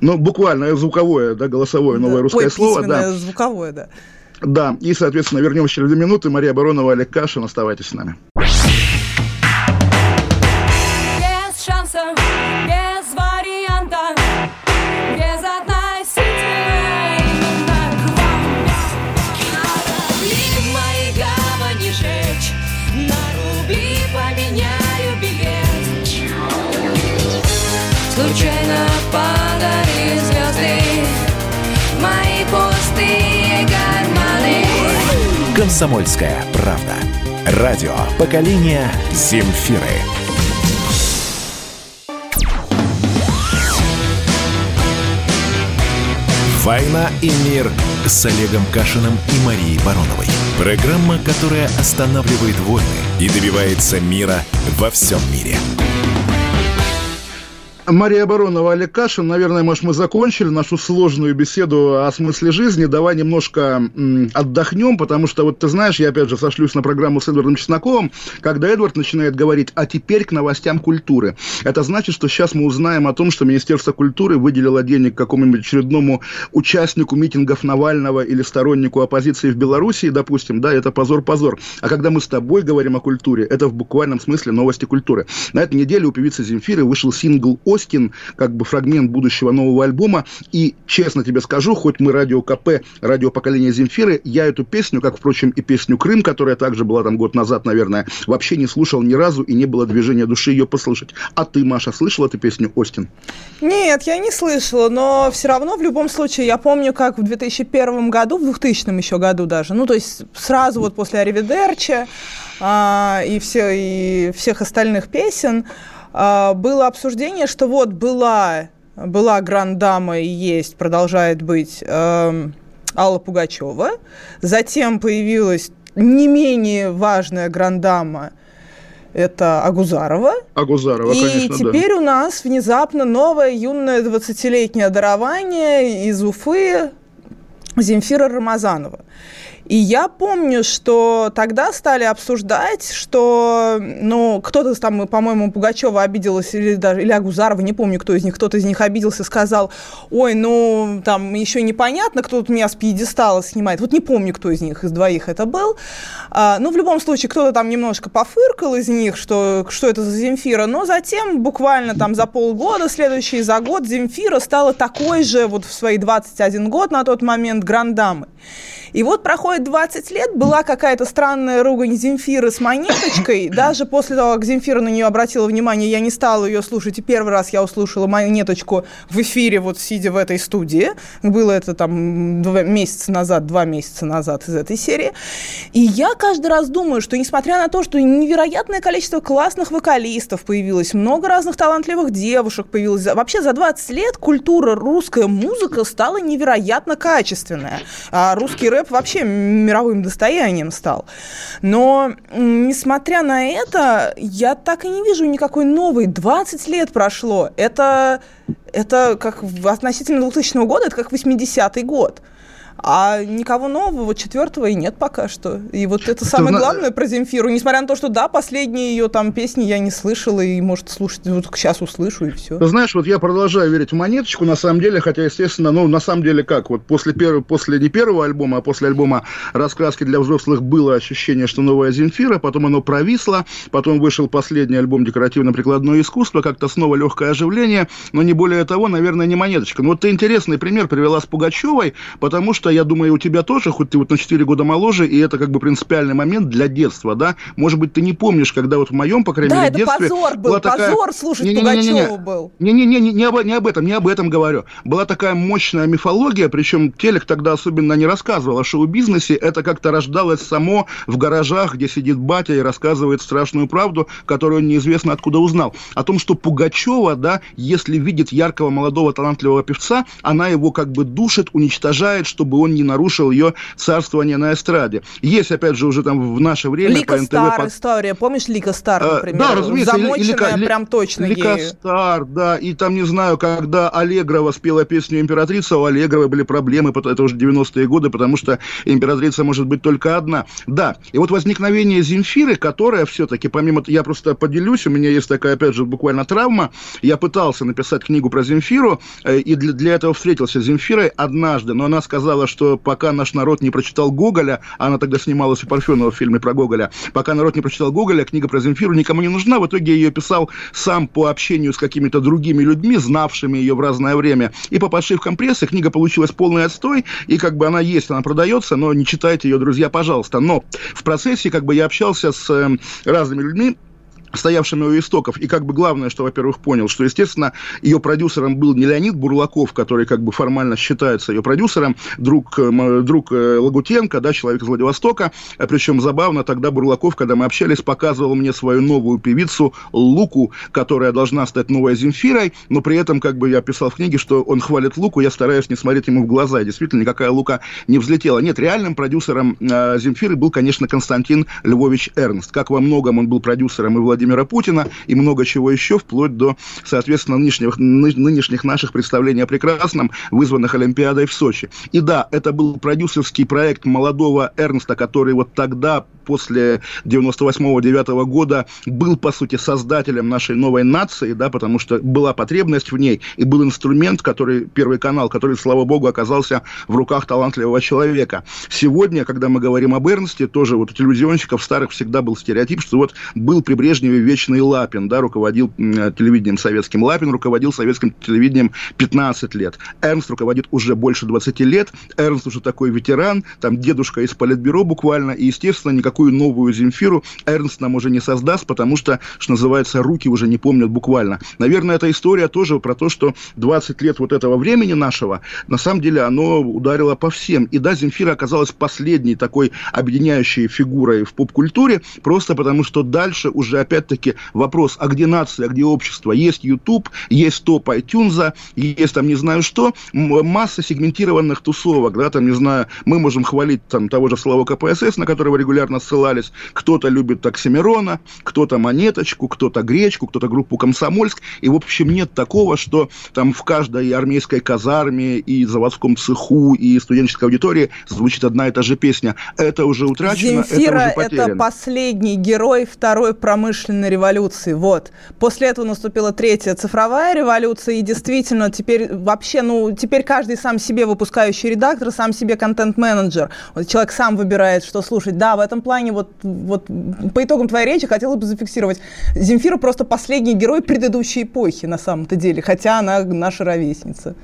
Speaker 2: Ну, буквально звуковое, да, голосовое новое да, русское ой, слово. Да,
Speaker 3: звуковое, да.
Speaker 2: Да, и, соответственно, вернемся через две минуты. Мария Баронова, Олег Кашин, оставайтесь с нами.
Speaker 1: Комсомольская правда. Радио поколения Земфиры. «Война и мир» с Олегом Кашиным и Марией Бароновой. Программа, которая останавливает войны и добивается мира во всем мире.
Speaker 2: Мария Баронова, Олег Кашин. Наверное, может, мы закончили нашу сложную беседу о смысле жизни. Давай немножко отдохнем, потому что, вот ты знаешь, я опять же сошлюсь на программу с Эдвардом Чесноковым, когда Эдвард начинает говорить, а теперь к новостям культуры. Это значит, что сейчас мы узнаем о том, что Министерство культуры выделило денег какому-нибудь очередному участнику митингов Навального или стороннику оппозиции в Беларуси, допустим, да, это позор-позор. А когда мы с тобой говорим о культуре, это в буквальном смысле новости культуры. На этой неделе у певицы Земфиры вышел сингл Остин, как бы фрагмент будущего нового альбома. И, честно тебе скажу, хоть мы радио КП, радио поколения Земфиры, я эту песню, как, впрочем, и песню «Крым», которая также была там год назад, наверное, вообще не слушал ни разу и не было движения души ее послушать. А ты, Маша, слышала эту песню «Остин»?
Speaker 3: Нет, я не слышала, но все равно в любом случае я помню, как в 2001 году, в 2000 еще году даже, ну, то есть сразу вот после «Аривидерча» а, и, все, и всех остальных песен, было обсуждение, что вот была, была грандама и есть, продолжает быть э, Алла Пугачева. Затем появилась не менее важная грандама это Агузарова.
Speaker 2: Агузарова,
Speaker 3: и
Speaker 2: конечно,
Speaker 3: теперь да. у нас внезапно новое юное 20-летнее дарование из Уфы Земфира Рамазанова. И я помню, что тогда стали обсуждать, что, ну, кто-то там, по-моему, Пугачева обиделась, или даже, или Агузарова, не помню, кто из них, кто-то из них обиделся, сказал, ой, ну, там еще непонятно, кто тут меня с пьедестала снимает. Вот не помню, кто из них, из двоих это был. А, ну, в любом случае, кто-то там немножко пофыркал из них, что, что это за Земфира, но затем, буквально там за полгода, следующий за год, Земфира стала такой же, вот в свои 21 год на тот момент, грандамой. И вот проходит 20 лет, была какая-то странная ругань Земфиры с монеточкой. Даже после того, как Земфира на нее обратила внимание, я не стала ее слушать. И первый раз я услышала монеточку в эфире, вот сидя в этой студии. Было это там два месяца назад, два месяца назад из этой серии. И я каждый раз думаю, что несмотря на то, что невероятное количество классных вокалистов появилось, много разных талантливых девушек появилось, вообще за 20 лет культура, русская музыка стала невероятно качественная. А русский рэп рэп вообще мировым достоянием стал. Но, несмотря на это, я так и не вижу никакой новой. 20 лет прошло. Это, это как относительно 2000 года, это как 80-й год. А никого нового, четвертого и нет пока что. И вот это самое главное про Земфиру. Несмотря на то, что да, последние ее там песни я не слышала, и, может, слушать вот сейчас услышу, и все.
Speaker 2: Ты знаешь, вот я продолжаю верить в монеточку, на самом деле, хотя, естественно, ну, на самом деле как, вот после, первого, после не первого альбома, а после альбома «Раскраски для взрослых» было ощущение, что новая Земфира, потом оно провисло, потом вышел последний альбом «Декоративно-прикладное искусство», как-то снова легкое оживление, но не более того, наверное, не монеточка. Но вот ты интересный пример привела с Пугачевой, потому что я думаю, у тебя тоже, хоть ты вот на 4 года моложе, и это как бы принципиальный момент для детства, да? Может быть, ты не помнишь, когда вот в моем, по крайней
Speaker 3: Да,
Speaker 2: мере,
Speaker 3: это
Speaker 2: детстве...
Speaker 3: позор был,
Speaker 2: была такая-
Speaker 3: позор слушать
Speaker 2: Не-не-не-не-не.
Speaker 3: Пугачеву был.
Speaker 2: Не-не-не, не, не, об, не об этом, не об этом говорю. Была такая мощная мифология, причем телек тогда особенно не рассказывал о шоу-бизнесе. Это как-то рождалось само в гаражах, где сидит батя и рассказывает страшную правду, которую он неизвестно откуда узнал. О том, что Пугачева, да, если видит яркого молодого талантливого певца, она его как бы душит, уничтожает, чтобы он не нарушил ее царствование на эстраде. Есть, опять же, уже там в наше время
Speaker 3: Лика
Speaker 2: по НТВ...
Speaker 3: Стар
Speaker 2: под-
Speaker 3: история. Помнишь Лика Стар,
Speaker 2: Э,
Speaker 3: например?
Speaker 2: Да, разумеется.
Speaker 3: Замоченная
Speaker 2: Ли-
Speaker 3: прям точно
Speaker 2: Лика
Speaker 3: ею.
Speaker 2: Стар, да. И там, не знаю, когда Аллегрова спела песню «Императрица», у Аллегровой были проблемы, это уже 90-е годы, потому что императрица может быть только одна. Да, и вот возникновение Земфиры, которая все-таки, помимо... Я просто поделюсь, у меня есть такая, опять же, буквально травма. Я пытался написать книгу про Земфиру, э, и для, для этого встретился с Земфирой однажды, но она сказала, что пока наш народ не прочитал Гоголя, она тогда снималась у Парфенова в фильме про Гоголя, пока народ не прочитал Гоголя, книга про Земфиру никому не нужна. В итоге ее писал сам по общению с какими-то другими людьми, знавшими ее в разное время. И по подшивкам прессы книга получилась полный отстой, и как бы она есть, она продается, но не читайте ее, друзья, пожалуйста. Но в процессе как бы я общался с э, разными людьми, стоявшими у истоков. И как бы главное, что, во-первых, понял, что, естественно, ее продюсером был не Леонид Бурлаков, который как бы формально считается ее продюсером, друг, э, друг э, Лагутенко, да, человек из Владивостока. А Причем забавно, тогда Бурлаков, когда мы общались, показывал мне свою новую певицу Луку, которая должна стать новой Земфирой, но при этом, как бы я писал в книге, что он хвалит Луку, я стараюсь не смотреть ему в глаза. И действительно, никакая Лука не взлетела. Нет, реальным продюсером э, Земфиры был, конечно, Константин Львович Эрнст. Как во многом он был продюсером и Владимира Путина, и много чего еще, вплоть до, соответственно, нынешних, ны- нынешних наших представлений о прекрасном, вызванных Олимпиадой в Сочи. И да, это был продюсерский проект молодого Эрнста, который вот тогда, после 98-9 года, был, по сути, создателем нашей новой нации, да, потому что была потребность в ней, и был инструмент, который, Первый канал, который, слава богу, оказался в руках талантливого человека. Сегодня, когда мы говорим об Эрнсте, тоже вот у телевизионщиков старых всегда был стереотип, что вот был при Брежневе вечный Лапин, да, руководил м, телевидением советским. Лапин руководил советским телевидением 15 лет. Эрнст руководит уже больше 20 лет. Эрнст уже такой ветеран, там дедушка из политбюро буквально, и, естественно, никакую новую Земфиру Эрнст нам уже не создаст, потому что, что называется, руки уже не помнят буквально. Наверное, эта история тоже про то, что 20 лет вот этого времени нашего, на самом деле, оно ударило по всем. И да, Земфира оказалась последней такой объединяющей фигурой в поп-культуре, просто потому что дальше уже, опять-таки, вопрос, а где нация, а где общество? Есть YouTube, есть топ iTunes, есть там не знаю что, масса сегментированных тусовок, да, там, не знаю, мы можем хвалить там того же Славу КПСС, на которого регулярно ссылались, кто-то любит Оксимирона, кто-то Монеточку, кто-то Гречку, кто-то группу Комсомольск, и, в общем, нет такого, что там в каждой армейской казарме и заводском цеху и студенческой аудитории звучит одна и та же песня. Это уже утрачено,
Speaker 3: Земфира
Speaker 2: это уже
Speaker 3: это
Speaker 2: потеряно.
Speaker 3: последний герой второй промышленной революции. Вот. После этого наступила третья цифровая революция, и действительно теперь вообще, ну, теперь каждый сам себе выпускающий редактор, сам себе контент-менеджер. Вот человек сам выбирает, что слушать. Да, в этом плане вот, вот по итогам твоей речи хотела бы зафиксировать. Земфира просто последний герой предыдущей эпохи на самом-то деле, хотя она наша ровесница.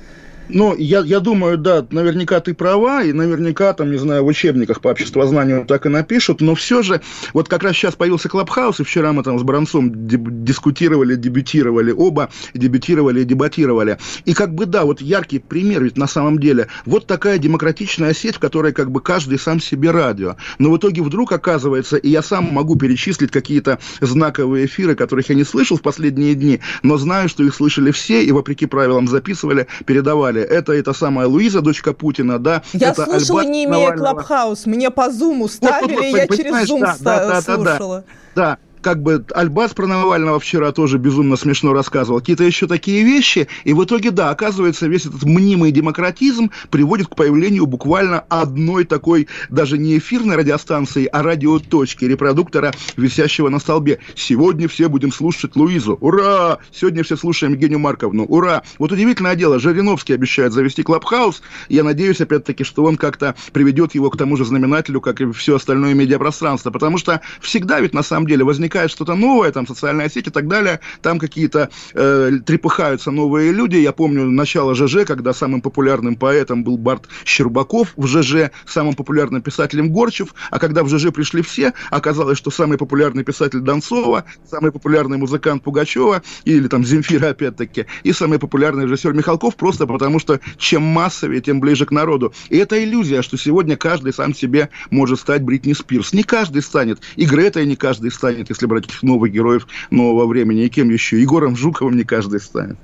Speaker 2: Ну, я, я думаю, да, наверняка ты права, и наверняка, там, не знаю, в учебниках по обществознанию так и напишут, но все же, вот как раз сейчас появился Клабхаус, и вчера мы там с Бронцом дискутировали, дебютировали, оба дебютировали и дебатировали. И как бы, да, вот яркий пример, ведь на самом деле, вот такая демократичная сеть, в которой как бы каждый сам себе радио. Но в итоге вдруг оказывается, и я сам могу перечислить какие-то знаковые эфиры, которых я не слышал в последние дни, но знаю, что их слышали все, и вопреки правилам записывали, передавали. Это эта самая Луиза, дочка Путина, да.
Speaker 3: Я
Speaker 2: это
Speaker 3: слушала,
Speaker 2: Альбат
Speaker 3: не имея
Speaker 2: Навального.
Speaker 3: Clubhouse. Мне по зуму
Speaker 2: Вот,
Speaker 3: ставили,
Speaker 2: вот, вот,
Speaker 3: я через зум
Speaker 2: да, да, да, да, да.
Speaker 3: слушала.
Speaker 2: Да, как бы Альбас про Навального вчера тоже безумно смешно рассказывал. Какие-то еще такие вещи. И в итоге, да, оказывается, весь этот мнимый демократизм приводит к появлению буквально одной такой, даже не эфирной радиостанции, а радиоточки, репродуктора, висящего на столбе. Сегодня все будем слушать Луизу. Ура! Сегодня все слушаем Евгению Марковну. Ура! Вот удивительное дело, Жириновский обещает завести Clubhouse. Я надеюсь, опять-таки, что он как-то приведет его к тому же знаменателю, как и все остальное медиапространство. Потому что всегда ведь на самом деле возникает возникает что-то новое, там социальная сеть и так далее, там какие-то э, трепыхаются новые люди. Я помню начало ЖЖ, когда самым популярным поэтом был Барт Щербаков в ЖЖ, самым популярным писателем Горчев, а когда в ЖЖ пришли все, оказалось, что самый популярный писатель Донцова, самый популярный музыкант Пугачева, или там Земфира опять-таки, и самый популярный режиссер Михалков, просто потому что чем массовее, тем ближе к народу. И это иллюзия, что сегодня каждый сам себе может стать Бритни Спирс. Не каждый станет. И Гретой не каждый станет, если брать этих новых героев нового времени. И кем еще? Егором Жуковым не каждый станет.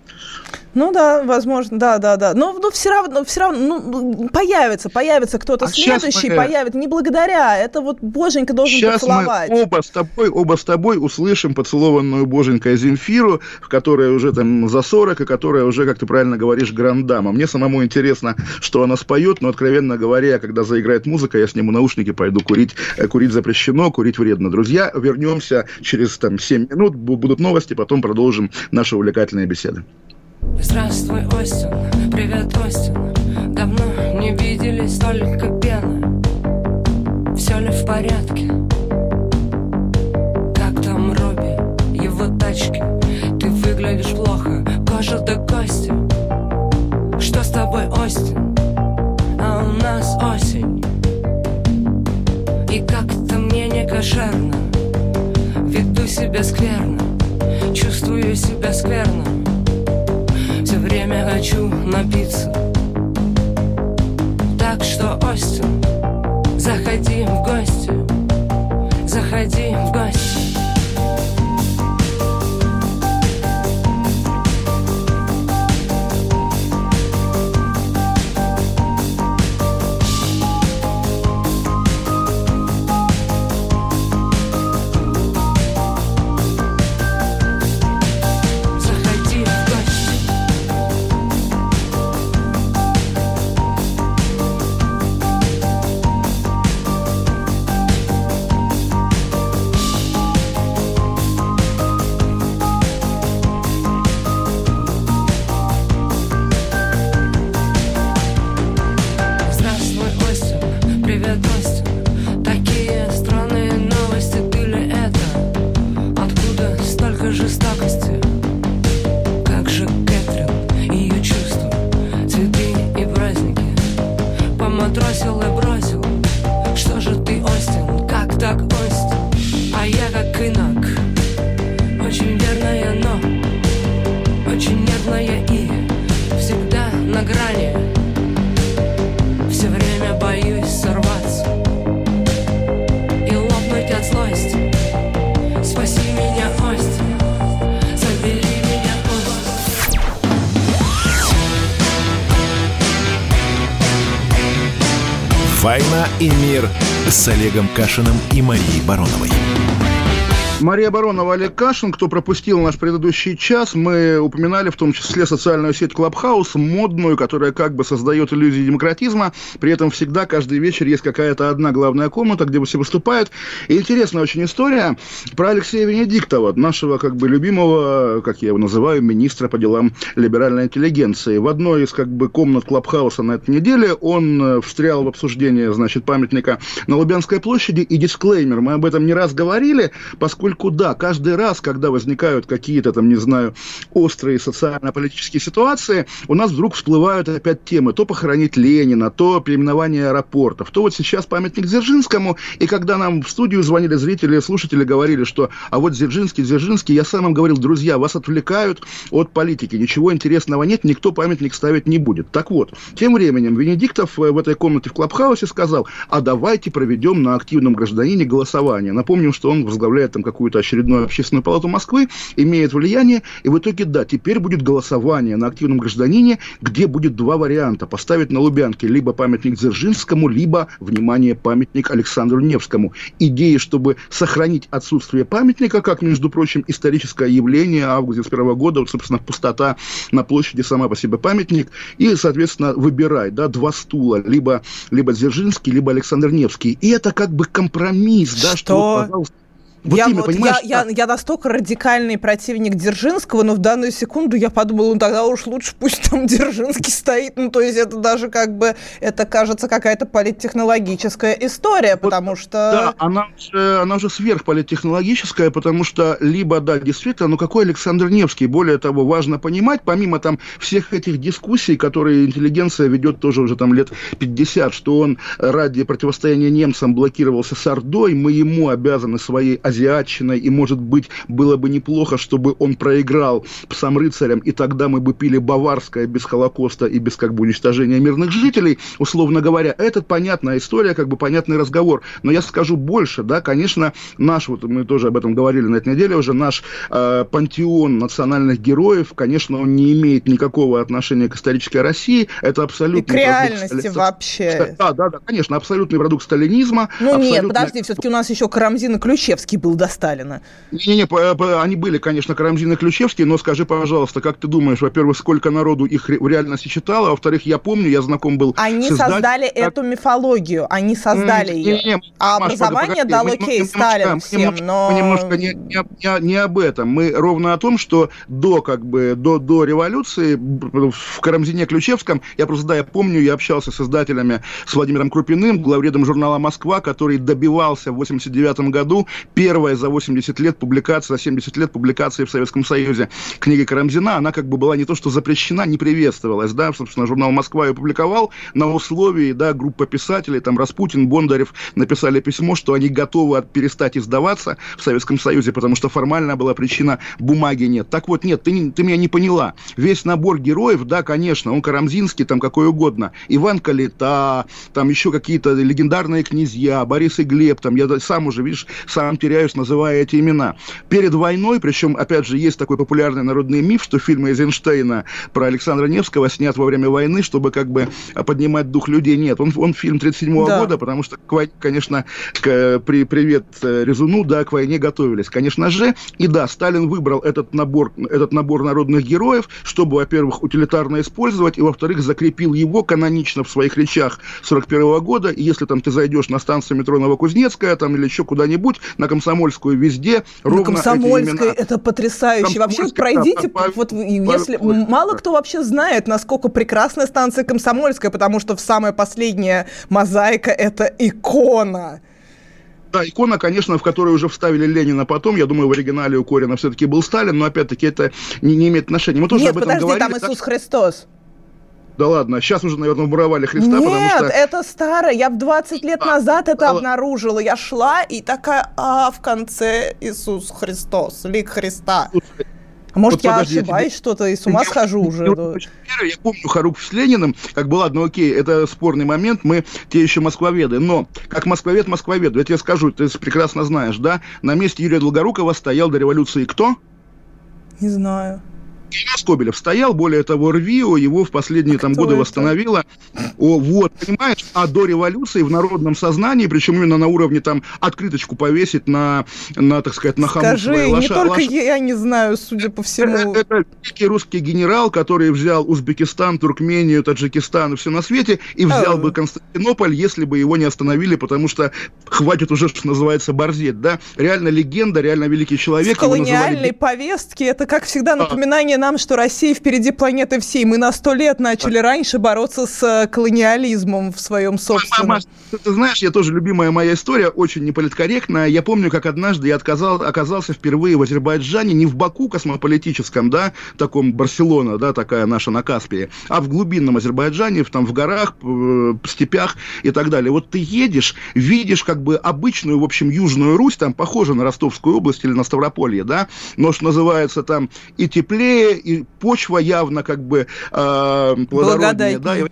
Speaker 3: Ну да, возможно, да, да, да. Но, но все равно, все равно ну, появится, появится кто-то
Speaker 2: А
Speaker 3: следующий,
Speaker 2: мы-
Speaker 3: появится. Не благодаря. Это вот Боженька должен
Speaker 2: Сейчас
Speaker 3: поцеловать.
Speaker 2: мы оба с тобой, оба с тобой услышим поцелованную боженькой Земфиру, которая уже там за 40, и которая уже, как ты правильно говоришь, грандама. Мне самому интересно, что она споет, но, откровенно говоря, когда заиграет музыка, я сниму наушники, пойду курить. Э, Курить запрещено, курить вредно. Друзья, вернемся через там 7 минут, бу- будут новости, потом продолжим наши увлекательные беседы.
Speaker 7: Здравствуй, Остин, привет, Остин. Давно не виделись, только пена. Все ли в порядке? Как там Робби, его тачки? Ты выглядишь плохо, кожа до кости. Что с тобой, Остин? А у нас осень. И как-то мне не кошерно. Веду себя скверно. Чувствую себя скверно время хочу напиться. Так что, Остин, заходи в гости
Speaker 1: и мир» с Олегом Кашиным и Марией Бароновой.
Speaker 2: Мария Баронова, Олег Кашин. Кто пропустил наш предыдущий час, мы упоминали в том числе социальную сеть Клабхаус, модную, которая как бы создает иллюзии демократизма. При этом всегда каждый вечер есть какая-то одна главная комната, где все выступают. И интересная очень история про Алексея Венедиктова, нашего как бы любимого, как я его называю, министра по делам либеральной интеллигенции. В одной из как бы комнат Клабхауса на этой неделе он э, встрял в обсуждение, значит, памятника на Лубянской площади. И дисклеймер, мы об этом не раз говорили, поскольку да, каждый раз, когда возникают какие-то там, не знаю, острые социально-политические ситуации, у нас вдруг всплывают опять темы. То похоронить Ленина, то переименование аэропортов, то вот сейчас памятник Дзержинскому. И когда нам в студию звонили зрители, слушатели говорили, что а вот Дзержинский, Дзержинский, я сам им говорил, друзья, вас отвлекают от политики, ничего интересного нет, никто памятник ставить не будет. Так вот, тем временем Венедиктов э, в этой комнате в Клабхаусе сказал, а давайте проведем на активном гражданине голосование. Напомним, что он возглавляет там какую-то очередную общественную палату Москвы, имеет влияние, и в итоге, да, теперь будет голосование на активном гражданине, где будет два варианта. Поставить на Лубянке либо памятник Дзержинскому, либо, внимание, памятник Александру Невскому. Идея, чтобы сохранить отсутствие памятника, как, между прочим, историческое явление августа 91 года, вот, собственно, пустота на площади сама по себе памятник, и, соответственно, выбирай, да, два стула, либо, либо Дзержинский, либо Александр Невский. И это как бы компромисс, да, что,
Speaker 3: Что?
Speaker 2: вот, пожалуйста, Вот
Speaker 3: я,
Speaker 2: именно,
Speaker 3: вот,
Speaker 2: понимаешь,
Speaker 3: я, я, я настолько радикальный противник Дзержинского, но в данную секунду я подумала, ну тогда уж лучше пусть там Дзержинский стоит. Ну, то есть это даже как бы, это кажется какая-то политтехнологическая история,
Speaker 2: Вот,
Speaker 3: потому что...
Speaker 2: Да, она же, она же сверхполиттехнологическая, потому что либо, да, действительно, ну какой Александр Невский? Более того, важно понимать, помимо там всех этих дискуссий, которые интеллигенция ведет тоже уже там лет 50, что он ради противостояния немцам блокировался с Ордой, мы ему обязаны своей азиатчиной, и, может быть, было бы неплохо, чтобы он проиграл псам рыцарям, и тогда мы бы пили баварское без Холокоста и без как бы уничтожения мирных жителей, условно говоря. Это понятная история, как бы понятный разговор. Но я скажу больше, да, конечно, наш, вот мы тоже об этом говорили на этой неделе уже, наш э, пантеон национальных героев, конечно, он не имеет никакого отношения к исторической России, это абсолютно...
Speaker 3: И к реальности вообще.
Speaker 2: Да, да, да, конечно, абсолютный продукт сталинизма.
Speaker 3: Ну
Speaker 2: абсолютно...
Speaker 3: нет, подожди, все-таки у нас еще Карамзин и Ключевский был до Сталина.
Speaker 2: Не-не, они были, конечно, Карамзин и Ключевский, но скажи, пожалуйста, как ты думаешь, во-первых, сколько народу их в реальности читало, а во-вторых, я помню, я знаком был
Speaker 3: Они
Speaker 2: с издателем,
Speaker 3: создали
Speaker 2: как...
Speaker 3: эту мифологию, они создали
Speaker 2: не,
Speaker 3: ее.
Speaker 2: Не, не,
Speaker 3: а
Speaker 2: Маш,
Speaker 3: образование
Speaker 2: погоди,
Speaker 3: дал
Speaker 2: мы,
Speaker 3: окей,
Speaker 2: мы,
Speaker 3: Сталин
Speaker 2: мы
Speaker 3: всем,
Speaker 2: немножко,
Speaker 3: но...
Speaker 2: Мы немножко не, не, не, не об этом, мы ровно о том, что до, как бы, до, до революции в Карамзине Ключевском, я просто, да, я помню, я общался с издателями, с Владимиром Крупиным, главредом журнала «Москва», который добивался в 89 году первая за 80 лет публикация, за 70 лет публикации в Советском Союзе книги Карамзина, она как бы была не то что запрещена, не приветствовалась, да, собственно, журнал «Москва» ее публиковал на условии, да, группа писателей, там, Распутин, Бондарев написали письмо, что они готовы перестать издаваться в Советском Союзе, потому что формально была причина бумаги нет. Так вот, нет, ты, ты меня не поняла. Весь набор героев, да, конечно, он Карамзинский, там какой угодно. Иван Калита, там еще какие-то легендарные князья, Борис и Глеб, там я сам уже, видишь, сам теряюсь, называя эти имена. Перед войной, причем, опять же, есть такой популярный народный миф, что фильм Эйзенштейна про Александра Невского снят во время войны, чтобы как бы поднимать дух людей. Нет, он, он фильм 37 да. года, потому что, конечно, к, при, привет Резуну, да, к войне готовились, конечно же. И да, Сталин выбрал этот набор, этот набор народных героев, чтобы, во-первых, утилитарно использовать, и, во-вторых, закрепил его канонично в своих речах 41 года. И если там ты зайдешь на станцию метро Новокузнецкая, там или еще куда-нибудь, на Комсомольскую везде,
Speaker 3: на ровно Комсомольской, это потрясающе. Вообще пройдите, да, вот, по, если, по, мало кто вообще знает, насколько прекрасная станция Комсомольская, потому что в самая последняя мозаика это икона.
Speaker 2: Да, икона, конечно, в которой уже вставили Ленина потом. Я думаю, в оригинале у Корина все-таки был Сталин, но опять-таки это не, не имеет отношения. Мы тоже
Speaker 3: Нет,
Speaker 2: об этом
Speaker 3: подожди,
Speaker 2: говорили.
Speaker 3: там Иисус Христос.
Speaker 2: Да ладно, сейчас уже, наверное, вмуровали Христа,
Speaker 3: Нет,
Speaker 2: потому что...
Speaker 3: это старое. Я в 20 лет назад это обнаружила. Я шла и такая, а, в конце Иисус Христос, лик Христа. А может, вот я подожди, ошибаюсь я что-то и с ума схожу уже?
Speaker 2: Я помню Харук с Лениным, как бы, ладно, окей, это спорный момент, мы те еще москвоведы, но как москвовед москвоведу, я тебе скажу, ты прекрасно знаешь, да, на месте Юрия Долгорукова стоял до революции кто?
Speaker 3: Не знаю.
Speaker 2: Скобелев стоял, более того, РВИО его в последние а там годы это? восстановила. О, вот, понимаешь, а до революции в народном сознании, причем именно на уровне там открыточку повесить на, на так сказать, на
Speaker 3: хаму Скажи,
Speaker 2: своей
Speaker 3: не
Speaker 2: лоша,
Speaker 3: только
Speaker 2: лоша...
Speaker 3: я не знаю, судя по всему.
Speaker 2: Это, это великий русский генерал, который взял Узбекистан, Туркмению, Таджикистан и все на свете, и взял а... бы Константинополь, если бы его не остановили, потому что хватит уже, что называется, борзеть, да? Реально легенда, реально великий человек.
Speaker 3: В колониальной называли... повестке это, как всегда, напоминание нам, что Россия впереди планеты всей. Мы на сто лет начали раньше бороться с колониализмом в своем собственном.
Speaker 2: Ты, ты знаешь, я тоже любимая моя история, очень неполиткорректная. Я помню, как однажды я отказал, оказался впервые в Азербайджане, не в Баку космополитическом, да, таком Барселона, да, такая наша на Каспии, а в глубинном Азербайджане, в, там в горах, в степях и так далее. Вот ты едешь, видишь как бы обычную, в общем, Южную Русь, там похоже на Ростовскую область или на Ставрополье, да, но что называется там и теплее, и почва явно как бы э, плодороднее, да, и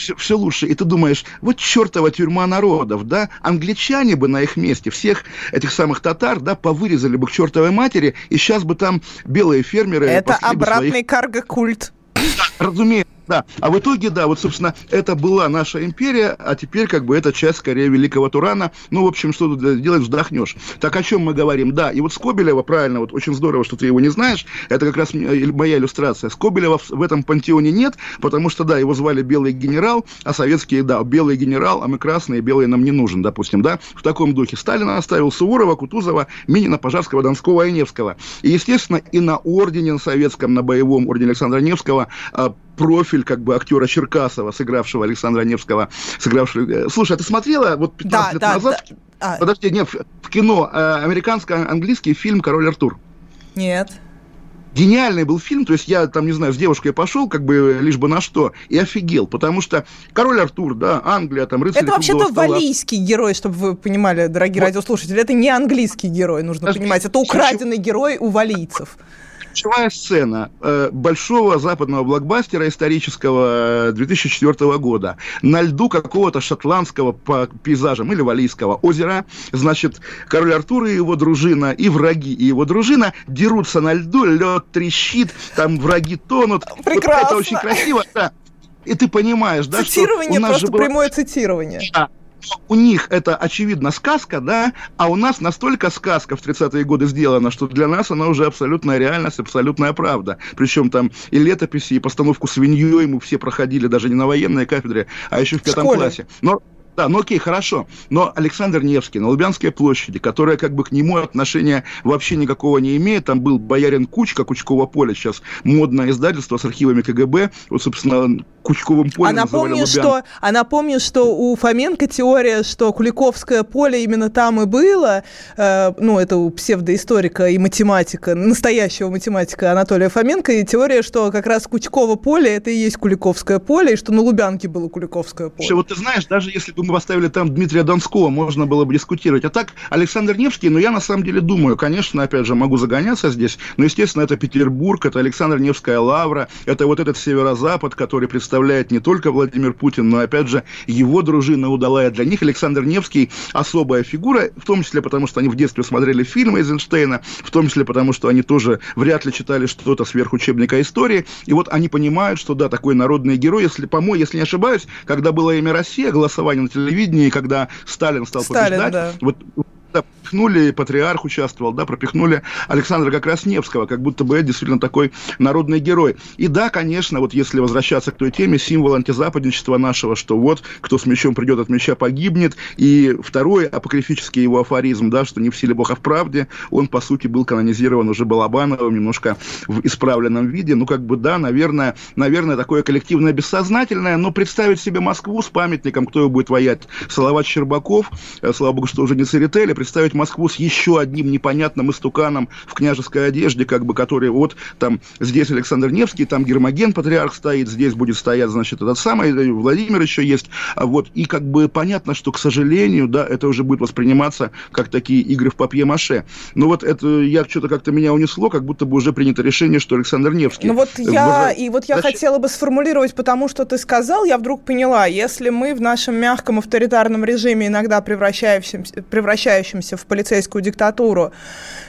Speaker 2: все, все лучше. И ты думаешь, вот чертова тюрьма народов, да, англичане бы на их месте всех этих самых татар, да, повырезали бы к чертовой матери, и сейчас бы там белые фермеры...
Speaker 3: Это обратный своих... карго-культ.
Speaker 2: Да, разумеется, Да, а в итоге, да, вот, собственно, это была наша империя, а теперь как бы это часть, скорее, великого Турана. Ну, в общем, что тут делать, вздохнешь. Так о чем мы говорим? Да, и вот Скобелева, правильно, вот очень здорово, что ты его не знаешь, это как раз моя иллюстрация. Скобелева в этом пантеоне нет, потому что, да, его звали Белый генерал, а советские, да, Белый генерал, а мы красные, белый нам не нужен, допустим, да, в таком духе. Сталина оставил Суворова, Кутузова, Минина, Пожарского, Донского и Невского. И, естественно, и на ордене советском, на боевом ордене Александра Невского а, профиль как бы актера Черкасова, сыгравшего Александра Невского, сыгравшего... Э, слушай, а ты смотрела вот 15 да, лет да, назад... Да. А. Подожди, нет, в кино э, американско-английский фильм «Король Артур».
Speaker 3: Нет.
Speaker 2: Гениальный был фильм, то есть я там, не знаю, с девушкой пошел, как бы лишь бы на что, и офигел, потому что король Артур, да, Англия, там, рыцарь
Speaker 3: Это вообще-то валийский герой, чтобы вы понимали, дорогие вот. радиослушатели, это не английский герой, нужно Подожди, понимать, это украденный герой у валийцев
Speaker 2: ключевая сцена э, большого западного блокбастера исторического 2004 э, года. На льду какого-то шотландского по пейзажам или валийского озера, значит, король Артур и его дружина, и враги, и его дружина дерутся на льду, лед трещит, там враги тонут.
Speaker 3: Прекрасно. Вот
Speaker 2: это очень красиво, да. И ты понимаешь, да,
Speaker 3: цитирование, что у нас просто же было... прямое цитирование.
Speaker 2: Да, у них это, очевидно, сказка, да, а у нас настолько сказка в 30-е годы сделана, что для нас она уже абсолютная реальность, абсолютная правда. Причем там и летописи, и постановку свиньей мы все проходили даже не на военной кафедре, а еще в пятом классе. Но да, ну окей, хорошо. Но Александр Невский на Лубянской площади, которая как бы к нему отношения вообще никакого не имеет, там был боярин Кучка, Кучково поле, сейчас модное издательство с архивами КГБ, вот, собственно, Кучковым полем
Speaker 3: а напомню, что, а напомню, что у Фоменко теория, что Куликовское поле именно там и было, э, ну, это у псевдоисторика и математика, настоящего математика Анатолия Фоменко, и теория, что как раз Кучково поле это и есть Куликовское поле, и что на Лубянке было Куликовское поле.
Speaker 2: Вообще, вот ты знаешь, даже если бы мы поставили там Дмитрия Донского, можно было бы дискутировать. А так, Александр Невский, ну, я на самом деле думаю, конечно, опять же, могу загоняться здесь, но, естественно, это Петербург, это Александр Невская лавра, это вот этот северо-запад, который представляет не только Владимир Путин, но, опять же, его дружина удалая. Для них Александр Невский особая фигура, в том числе потому, что они в детстве смотрели фильмы Эйзенштейна, в том числе потому, что они тоже вряд ли читали что-то сверх учебника истории, и вот они понимают, что да, такой народный герой, если, по-моему, если не ошибаюсь, когда было имя Россия, голосование на телевидении, когда Сталин стал Сталин, побеждать, да. вот да, пропихнули, патриарх участвовал, да, пропихнули Александра как как будто бы действительно такой народный герой. И да, конечно, вот если возвращаться к той теме, символ антизападничества нашего, что вот, кто с мечом придет, от меча погибнет, и второй апокрифический его афоризм, да, что не в силе Бога в правде, он, по сути, был канонизирован уже Балабановым, немножко в исправленном виде, ну, как бы, да, наверное, наверное, такое коллективное бессознательное, но представить себе Москву с памятником, кто его будет воять, Салават Щербаков, э, слава богу, что уже не Церетели, представить Москву с еще одним непонятным истуканом в княжеской одежде, как бы, который вот там здесь Александр Невский, там Гермоген, патриарх стоит, здесь будет стоять, значит, этот самый, Владимир еще есть, а вот, и как бы понятно, что, к сожалению, да, это уже будет восприниматься как такие игры в папье-маше. Но вот это, я что-то как-то меня унесло, как будто бы уже принято решение, что Александр Невский.
Speaker 3: Ну вот я, выражает... и вот я Зачем? хотела бы сформулировать, потому что ты сказал, я вдруг поняла, если мы в нашем мягком авторитарном режиме иногда превращаемся, превращающимся в полицейскую диктатуру.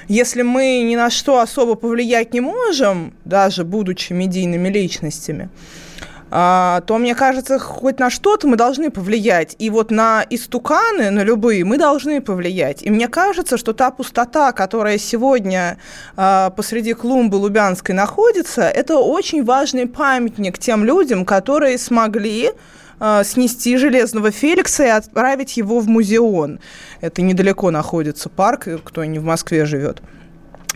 Speaker 3: Если мы ни на что особо повлиять не можем, даже будучи медийными личностями, а, то, мне кажется, хоть на что-то мы должны повлиять. И вот на истуканы, на любые, мы должны повлиять. И мне кажется, что та пустота, которая сегодня а, посреди клумбы Лубянской находится, это очень важный памятник тем людям, которые смогли э, снести Железного Феликса и отправить его в музеон. Это недалеко находится парк, кто не в Москве живет.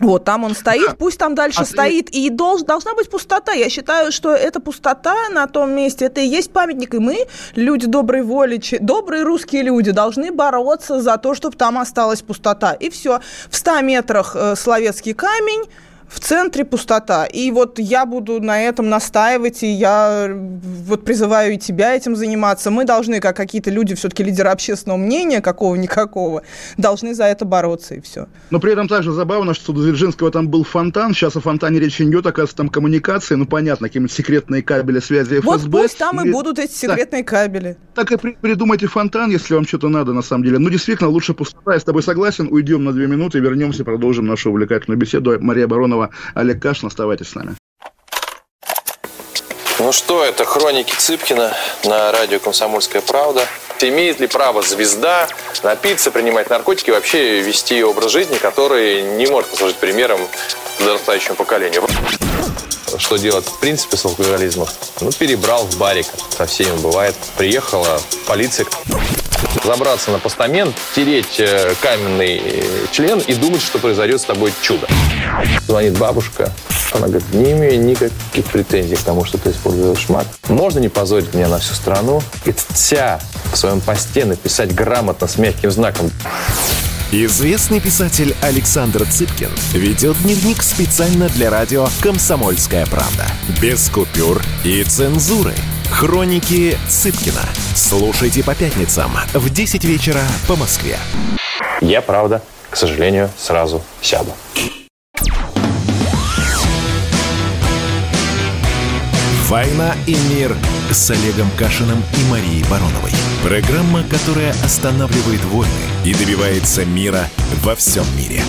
Speaker 3: Вот, там он стоит, пусть там дальше а стоит, ты... и долж, должна быть пустота. Я считаю, что эта пустота на том месте, это и есть памятник, и мы, люди доброй воли, добрые русские люди, должны бороться за то, чтобы там осталась пустота. И все. В 100 метрах э, Словецкий камень, в центре пустота. И вот я буду на этом настаивать, и я вот призываю и тебя этим заниматься. Мы должны, как какие-то люди, все-таки лидеры общественного мнения, какого-никакого, должны за это бороться, и все.
Speaker 2: Но при этом также забавно, что у Дзержинского там был фонтан, сейчас о фонтане речи не идет, оказывается, там коммуникации, ну, понятно, какие-нибудь секретные кабели связи ФСБ.
Speaker 3: Вот пусть там и, и будут эти секретные да. кабели.
Speaker 2: Так и при, придумайте фонтан, если вам что-то надо, на самом деле. Ну, действительно, лучше пустота, я с тобой согласен, уйдем на две минуты, вернемся, продолжим нашу увлекательную беседу. Мария Баронова, Олег Кашин, оставайтесь с нами.
Speaker 8: Ну что, это хроники Цыпкина на радио «Комсомольская правда». Имеет ли право звезда напиться, принимать наркотики и вообще вести образ жизни, который не может послужить примером подрастающему поколению? Что делать в принципе с алкоголизмом? Ну, перебрал в барик. Со всеми бывает. Приехала полиция. Забраться на постамент, тереть э, каменный э, член и думать, что произойдет с тобой чудо. Звонит бабушка. Она говорит, не имею никаких претензий к тому, что ты используешь мат. Можно не позорить меня на всю страну и вся в своем посте написать грамотно с мягким знаком.
Speaker 1: Известный писатель Александр Цыпкин ведет дневник специально для радио «Комсомольская правда». Без купюр и цензуры. Хроники Цыпкина. Слушайте по пятницам в 10 вечера по Москве.
Speaker 8: Я, правда, к сожалению, сразу сяду.
Speaker 1: «Война и мир» с Олегом Кашиным и Марией Бароновой. Программа, которая останавливает войны и добивается мира во всем мире.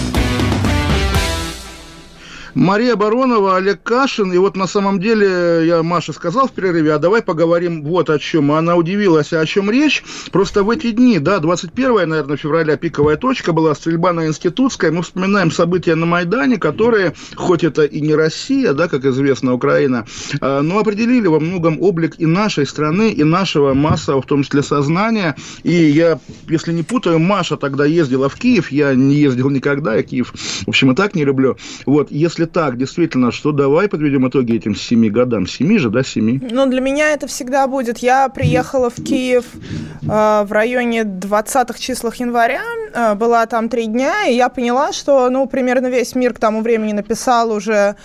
Speaker 2: Мария Баронова, Олег Кашин. И вот на самом деле я Маше сказал в перерыве, а давай поговорим вот о чем. Она удивилась, а о чем речь. Просто в эти дни, да, 21, наверное, февраля пиковая точка была стрельба на Институтской. Мы вспоминаем события на Майдане, которые, хоть это и не Россия, да, как известно, Украина, а, но определили во многом облик и нашей страны, и нашего массового, в том числе, сознания. И я, если не путаю, Маша тогда ездила в Киев, я не ездил никогда, я Киев, в общем, и так не люблю. Вот, если так, действительно, что давай подведем итоги этим семи годам. Семи же, да, семи?
Speaker 3: Ну, для меня это всегда будет. Я приехала в Киев э, в районе 20-х числах января, э, была там три дня, и я поняла, что, ну, примерно весь мир к тому времени написал уже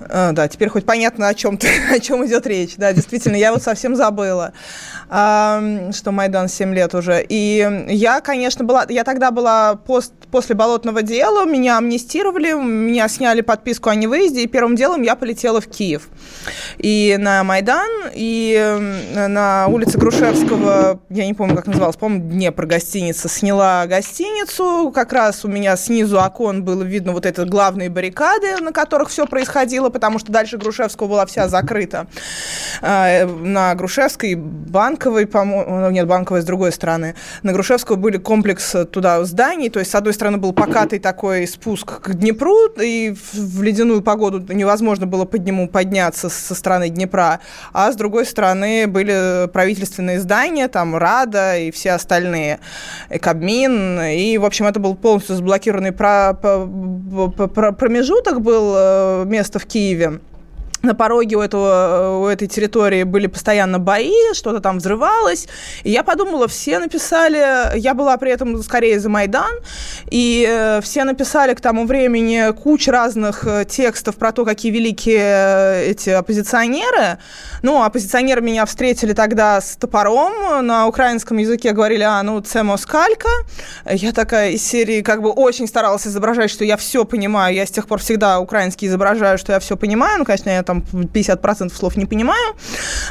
Speaker 3: а, да, теперь хоть понятно, о чем, о чем идет речь. Да, действительно, я вот совсем забыла, что Майдан 7 лет уже. И я, конечно, была... Я тогда была пост, после болотного дела, меня амнистировали, меня сняли подписку о невыезде, и первым делом я полетела в Киев. И на Майдан, и на улице Грушевского, я не помню, как называлась, по-моему, Днепр гостиница, сняла гостиницу. Как раз у меня снизу окон было видно вот эти главные баррикады, на которых все происходило, потому что дальше Грушевского была вся закрыта. А, на Грушевской, Банковой, по-моему, ну, нет, Банковой с другой стороны. На Грушевского были комплекс туда зданий, то есть с одной стороны был покатый такой спуск к Днепру, и в ледяную погоду невозможно было под нему подняться со стороны Днепра, а с другой стороны были правительственные здания, там Рада и все остальные, и Кабмин, и, в общем, это был полностью заблокированный промежуток был э, место в impossível. На пороге у, этого, у этой территории были постоянно бои, что-то там взрывалось. И я подумала, все написали, я была при этом скорее за Майдан, и э, все написали к тому времени кучу разных э, текстов про то, какие великие э, эти оппозиционеры. Ну, оппозиционеры меня встретили тогда с топором, на украинском языке говорили, а, ну, це москалька. Я такая из серии как бы очень старалась изображать, что я все понимаю. Я с тех пор всегда украинский изображаю, что я все понимаю. Ну, конечно, я там 50% слов не понимаю,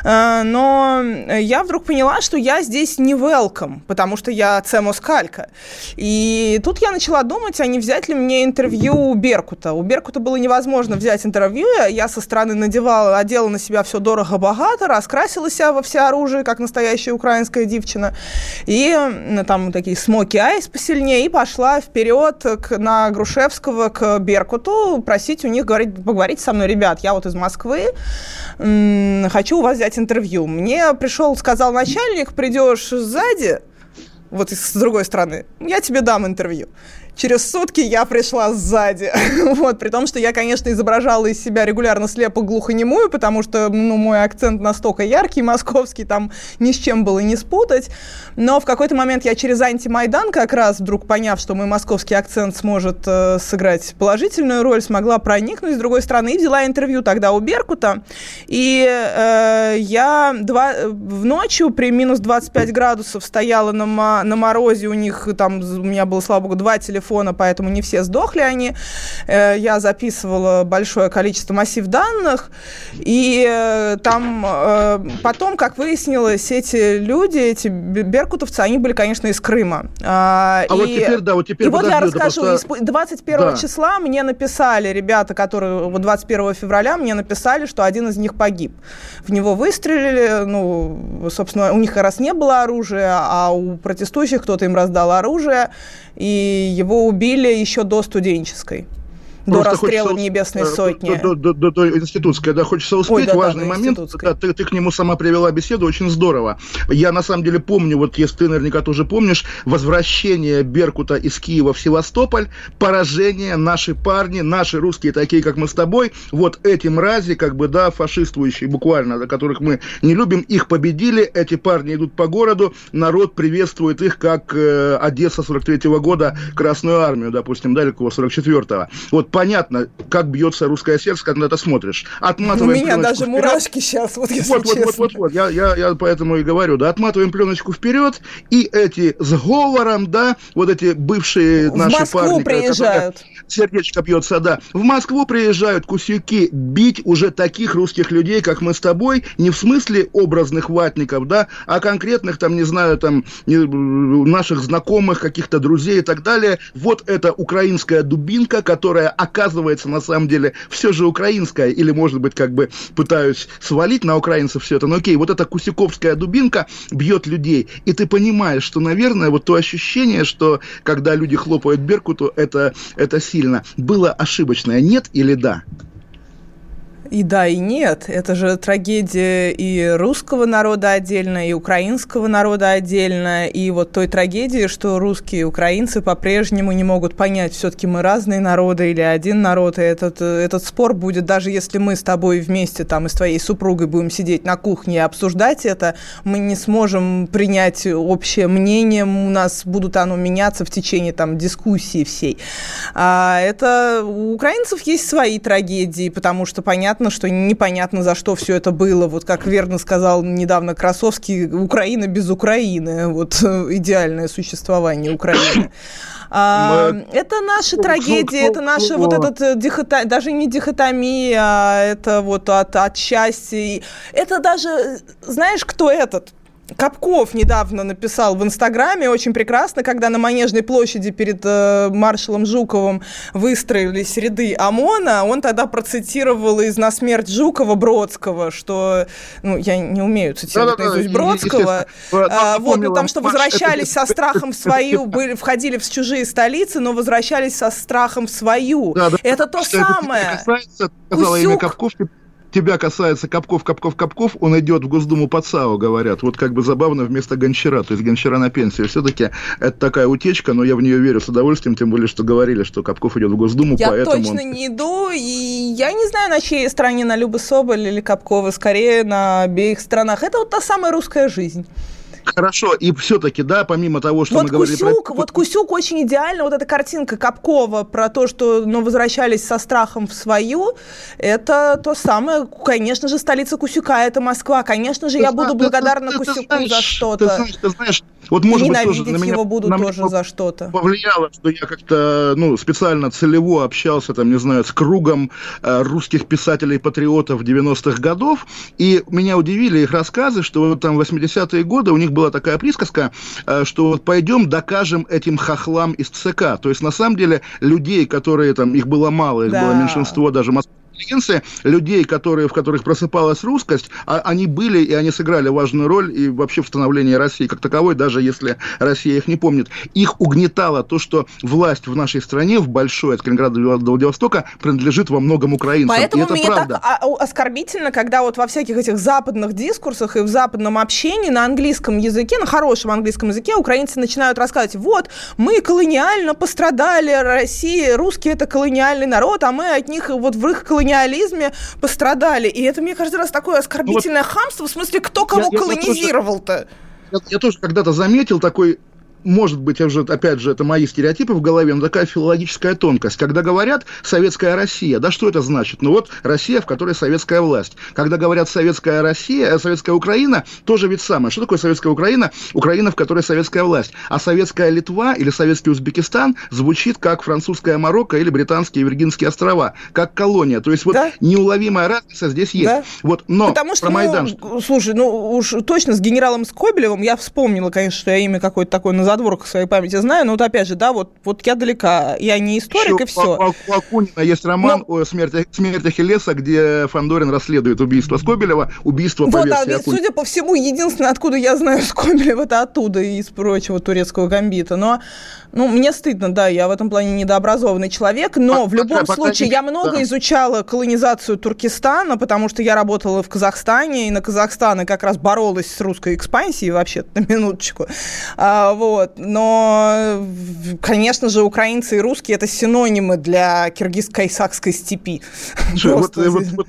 Speaker 3: э, но я вдруг поняла, что я здесь не welcome, потому что я цемоскалька. И тут я начала думать, а не взять ли мне интервью у Беркута. У Беркута было невозможно взять интервью, я со стороны надевала, одела на себя все дорого-богато, раскрасила себя во все оружие, как настоящая украинская девчина, и там такие смоки айс посильнее, и пошла вперед к, на Грушевского к Беркуту просить у них говорить, поговорить со мной, ребят, я вот из Москвы, Москвы, хочу у вас взять интервью. Мне пришел, сказал начальник, придешь сзади, вот с другой стороны, я тебе дам интервью. Через сутки я пришла сзади. вот, при том, что я, конечно, изображала из себя регулярно слепо глухонемую, потому что, ну, мой акцент настолько яркий, московский, там ни с чем было не спутать. Но в какой-то момент я через антимайдан, как раз вдруг поняв, что мой московский акцент сможет э, сыграть положительную роль, смогла проникнуть с другой стороны и взяла интервью тогда у Беркута. И э, я два, в ночью при минус 25 градусов стояла на, на морозе, у них там, у меня было, слава богу, два телефона, телефона, поэтому не все сдохли они. Э, я записывала большое количество массив данных, и э, там э, потом, как выяснилось, эти люди, эти беркутовцы, они были, конечно, из Крыма.
Speaker 2: А, а и, вот теперь, да, вот теперь
Speaker 3: И вот я расскажу, просто... 21 да. числа мне написали ребята, которые вот 21 февраля мне написали, что один из них погиб. В него выстрелили, ну, собственно, у них как раз не было оружия, а у протестующих кто-то им раздал оружие, и его убили еще до студенческой до расстрела хочется, Небесной э, Сотни.
Speaker 2: До, до, до, до институтской, да, хочется успеть. Ой, да, Важный да, момент, да, ты, ты к нему сама привела беседу, очень здорово. Я, на самом деле, помню, вот если ты наверняка тоже помнишь, возвращение Беркута из Киева в Севастополь, поражение, наши парни, наши русские, такие, как мы с тобой, вот эти мрази, как бы, да, фашистующие буквально, до которых мы не любим, их победили, эти парни идут по городу, народ приветствует их, как э, Одесса 43 -го года, Красную Армию, допустим, далеко 44-го. Вот понятно, как бьется русское сердце, когда ты смотришь.
Speaker 3: Отматываем У меня даже вперед. мурашки сейчас, вот если
Speaker 2: вот, честно. Вот, вот, вот, вот, я, я, я поэтому и говорю, да, отматываем пленочку вперед, и эти с говором, да, вот эти бывшие в наши
Speaker 3: Москву
Speaker 2: парни,
Speaker 3: приезжают.
Speaker 2: сердечко бьется, да, в Москву приезжают кусюки бить уже таких русских людей, как мы с тобой, не в смысле образных ватников, да, а конкретных, там, не знаю, там, наших знакомых, каких-то друзей и так далее. Вот эта украинская дубинка, которая оказывается на самом деле все же украинская, или, может быть, как бы пытаюсь свалить на украинцев все это, но окей, вот эта кусиковская дубинка бьет людей, и ты понимаешь, что, наверное, вот то ощущение, что когда люди хлопают Беркуту, это, это сильно, было ошибочное, нет или да?
Speaker 3: И да, и нет. Это же трагедия и русского народа отдельно, и украинского народа отдельно. И вот той трагедии, что русские и украинцы по-прежнему не могут понять, все-таки мы разные народы или один народ. И этот, этот спор будет, даже если мы с тобой вместе там и с твоей супругой будем сидеть на кухне и обсуждать это, мы не сможем принять общее мнение, у нас будут оно меняться в течение там дискуссии всей. А это у украинцев есть свои трагедии, потому что понятно, понятно, что непонятно, за что все это было. Вот как верно сказал недавно Красовский, Украина без Украины. Вот идеальное существование Украины. А, это наши трагедии, это наша вот этот э, дихота, даже не дихотомия, а это вот от, от счастья. Это даже, знаешь, кто этот? Капков недавно написал в Инстаграме очень прекрасно, когда на Манежной площади перед э, маршалом Жуковым выстроились ряды ОМОНа, он тогда процитировал из «На смерть Жукова» Бродского, что, ну, я не умею цитировать да, наизусть да, Бродского, а, вот, ну, там, что возвращались со страхом в свою, были, входили в чужие столицы, но возвращались со страхом в свою. Да, да, это то самое. Это касается,
Speaker 2: сказала имя Капков, тебя касается Капков, Капков, Капков, он идет в Госдуму под САУ, говорят. Вот как бы забавно вместо Гончара. То есть Гончара на пенсии. Все-таки это такая утечка, но я в нее верю с удовольствием, тем более, что говорили, что Капков идет в Госдуму,
Speaker 3: я
Speaker 2: поэтому...
Speaker 3: точно он... не иду, и я не знаю, на чьей стороне, на Любы Соболь или Капкова, скорее на обеих сторонах. Это вот та самая русская жизнь.
Speaker 2: Хорошо, и все-таки, да, помимо того, что
Speaker 3: вот
Speaker 2: мы говорили
Speaker 3: Кусюк, про... Вот Кусюк очень идеально, вот эта картинка Капкова про то, что ну, возвращались со страхом в свою, это то самое, конечно же, столица Кусюка, это Москва, конечно же, ты я знаешь, буду благодарна ты, Кусюку ты знаешь, за что-то. Ты знаешь, ты знаешь, вот может быть тоже на меня, его буду на тоже за что-то.
Speaker 2: Повлияло, что я как-то, ну, специально целево общался, там, не знаю, с кругом э, русских писателей-патриотов 90-х годов, и меня удивили их рассказы, что вот там 80-е годы у них была такая присказка, э, что пойдем докажем этим хохлам из ЦК. То есть, на самом деле, людей, которые там, их было мало, их да. было меньшинство даже в Москве, интеллигенция, людей, которые, в которых просыпалась русскость, а, они были и они сыграли важную роль и вообще в становлении России как таковой, даже если Россия их не помнит. Их угнетало то, что власть в нашей стране, в большой, от Калининграда до Владивостока, принадлежит во многом украинцам.
Speaker 3: Поэтому
Speaker 2: и это
Speaker 3: мне правда. так оскорбительно, когда вот во всяких этих западных дискурсах и в западном общении на английском языке, на хорошем английском языке украинцы начинают рассказывать, вот, мы колониально пострадали, Россия, русские это колониальный народ, а мы от них вот в их колониальном колониализме пострадали. И это, мне кажется, раз такое оскорбительное ну, вот, хамство, в смысле, кто кого колонизировал-то?
Speaker 2: Я, я тоже когда-то заметил такой может быть, уже, опять же, это мои стереотипы в голове, но такая филологическая тонкость. Когда говорят «советская Россия», да что это значит? Ну вот Россия, в которой советская власть. Когда говорят «советская Россия», э, «советская Украина», тоже ведь самое. Что такое советская Украина? Украина, в которой советская власть. А советская Литва или советский Узбекистан звучит как французская Марокко или британские Виргинские острова, как колония. То есть вот да? неуловимая разница здесь есть. Да? Вот, но
Speaker 3: Потому что, про Майдан... Ну, слушай, ну уж точно с генералом Скобелевым я вспомнила, конечно, что я имя какое-то такое на задворках своей памяти знаю, но вот опять же, да, вот, вот я далека, я не историк Еще и все.
Speaker 2: У, у Акунина есть роман но... о смерти, смерти Ахиллеса, где Фандорин расследует убийство Скобелева, убийство по
Speaker 3: вот,
Speaker 2: версии
Speaker 3: а, Судя по всему, единственное, откуда я знаю Скобелева, это оттуда, из прочего турецкого гамбита. Но, ну, мне стыдно, да, я в этом плане недообразованный человек, но а, в любом пока, случае пока я много да. изучала колонизацию Туркестана, потому что я работала в Казахстане, и на Казахстане как раз боролась с русской экспансией вообще, на минуточку. А, вот. Но, конечно же, украинцы и русские – это синонимы для киргиз-кайсакской степи.
Speaker 2: Слушай, вот, вот, вот,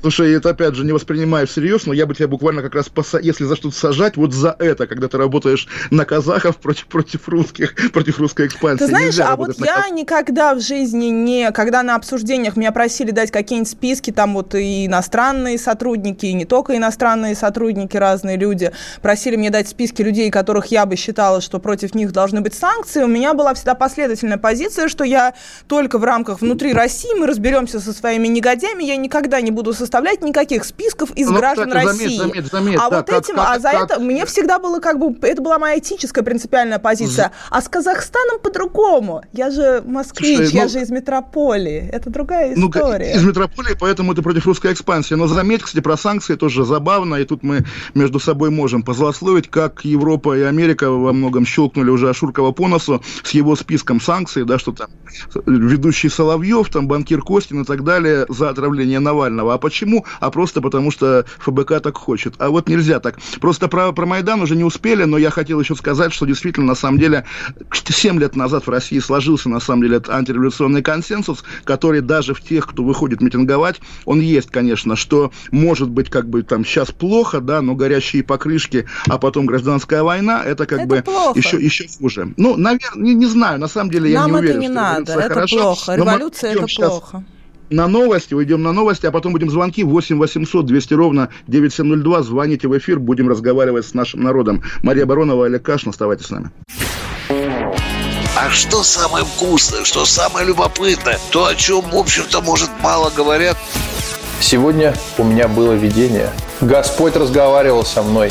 Speaker 2: Слушай, это опять же не воспринимаю всерьез, но я бы тебя буквально как раз, поса... если за что-то сажать, вот за это, когда ты работаешь на казахов против, против русских, против русской экспансии.
Speaker 3: Ты знаешь, а вот я каз... никогда в жизни не, когда на обсуждениях меня просили дать какие-нибудь списки, там вот и иностранные сотрудники, и не только иностранные сотрудники, разные люди, просили мне дать списки людей, которых я бы считала, что против них должны быть санкции, у меня была всегда последовательная позиция, что я только в рамках внутри России, мы разберемся со своими негодяями, я никогда не буду со составлять никаких списков из ну, граждан кстати, России. Заметь, заметь, заметь, а да, вот как, этим, как, а за как, это мне всегда было как бы, это была моя этическая принципиальная позиция. А с Казахстаном по-другому. Я же москвич, Слушай, я ну, же из метрополии. Это другая ну, история.
Speaker 2: Ну, из метрополии, поэтому ты против русской экспансии. Но заметь, кстати, про санкции тоже забавно, и тут мы между собой можем позлословить, как Европа и Америка во многом щелкнули уже Ашуркова по носу с его списком санкций, да, что там ведущий Соловьев, там банкир Костин и так далее за отравление Навального. А почему почему, а просто потому, что ФБК так хочет. А вот нельзя так. Просто про, про Майдан уже не успели, но я хотел еще сказать, что действительно, на самом деле, 7 лет назад в России сложился, на самом деле, антиреволюционный консенсус, который даже в тех, кто выходит митинговать, он есть, конечно, что может быть как бы там сейчас плохо, да, но горящие покрышки, а потом гражданская война, это как это бы плохо. еще, еще хуже. Ну, наверное, не, не знаю, на самом деле я
Speaker 3: Нам
Speaker 2: не уверен,
Speaker 3: это не что надо, это хорошо, плохо. Революция это плохо. Сейчас
Speaker 2: на новости, уйдем на новости, а потом будем звонки 8 800 200 ровно 9702. Звоните в эфир, будем разговаривать с нашим народом. Мария Баронова, Олег Кашин, оставайтесь с нами.
Speaker 9: А что самое вкусное, что самое любопытное, то, о чем, в общем-то, может, мало говорят.
Speaker 8: Сегодня у меня было видение. Господь разговаривал со мной.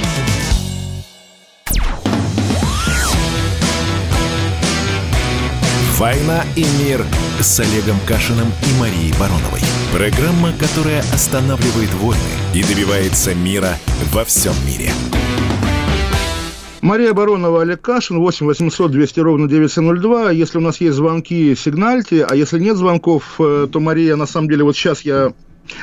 Speaker 1: «Война и мир» с Олегом Кашиным и Марией Бароновой. Программа, которая останавливает войны и добивается мира во всем мире.
Speaker 2: Мария Баронова, Олег Кашин, 8 800 200 ровно 9702. Если у нас есть звонки, сигнальте, а если нет звонков, э, то, Мария, на самом деле, вот сейчас я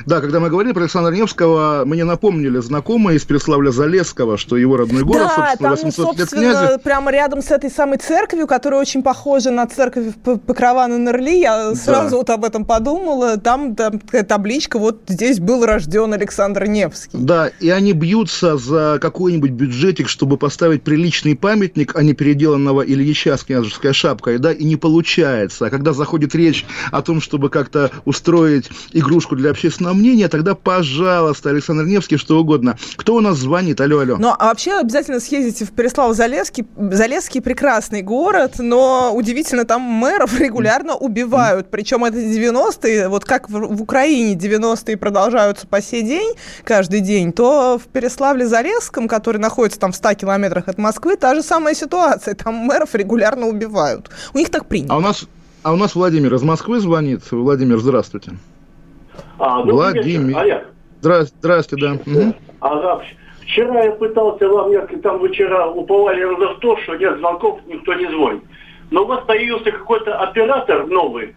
Speaker 2: да, когда мы говорили про Александра Невского, мне напомнили знакомые из Переславля-Залесского, что его родной город,
Speaker 3: да, собственно, 800 там, собственно, лет князя. прямо рядом с этой самой церковью, которая очень похожа на церковь Покрова на Нерли, я сразу да. вот об этом подумала, там, там табличка, вот здесь был рожден Александр Невский.
Speaker 2: Да, и они бьются за какой-нибудь бюджетик, чтобы поставить приличный памятник, а не переделанного Ильича с княжеской шапкой, да, и не получается. А когда заходит речь о том, чтобы как-то устроить игрушку для общественного общественного мнения, тогда, пожалуйста, Александр Невский, что угодно. Кто у нас звонит? Алло, алло.
Speaker 3: Ну, а вообще обязательно съездите в Переслав-Залесский. Залесский прекрасный город, но удивительно, там мэров регулярно убивают. Причем это 90-е, вот как в, в Украине 90-е продолжаются по сей день, каждый день, то в Переславле-Залесском, который находится там в 100 километрах от Москвы, та же самая ситуация. Там мэров регулярно убивают. У них так принято.
Speaker 2: А у нас, а у нас Владимир из Москвы звонит. Владимир, здравствуйте.
Speaker 10: А, Владимир. Олег.
Speaker 2: Здравствуйте, здравствуйте, да. Угу.
Speaker 10: Ага. Вчера я пытался вам, я там вы вчера уповали в то, что нет звонков, никто не звонит. но у вас появился какой-то оператор новый.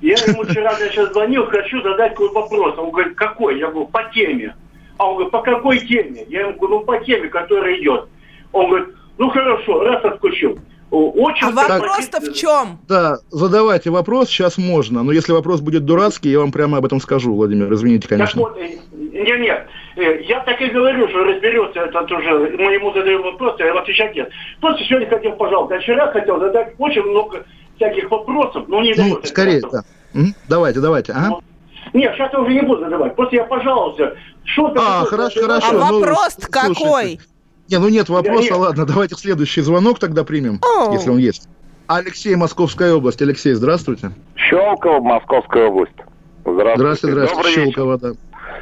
Speaker 10: Я ему вчера сейчас звонил, хочу задать какой вопрос. Он говорит, какой? Я говорю, по теме. А он говорит, по какой теме? Я ему говорю, ну по теме, которая идет. Он говорит, ну хорошо, раз отключил.
Speaker 3: Очень а вопрос-то в чем?
Speaker 2: Да, задавайте вопрос, сейчас можно. Но если вопрос будет дурацкий, я вам прямо об этом скажу, Владимир. Извините, конечно.
Speaker 10: Так вот, э, нет, нет. Э, я так и говорю, что разберется это тоже. Мы ему задаем вопрос, а отвечать нет. Просто сегодня хотел, пожалуйста, я вчера хотел задать очень много всяких вопросов, но не
Speaker 2: Ну, скорее, да. Давайте, давайте. Ага.
Speaker 10: Нет, сейчас я уже не буду задавать. Просто я пожаловался.
Speaker 2: Что а, хорошо, хорошо.
Speaker 3: А ну, вопрос какой? Слушайте.
Speaker 2: Не, ну нет вопроса, нет. ладно, давайте следующий звонок тогда примем, Оу. если он есть. Алексей, Московская область. Алексей, здравствуйте.
Speaker 11: Щелково, Московская область.
Speaker 2: Здравствуйте. Здравствуйте, здравствуйте. Добрый Щелково, вечер. да.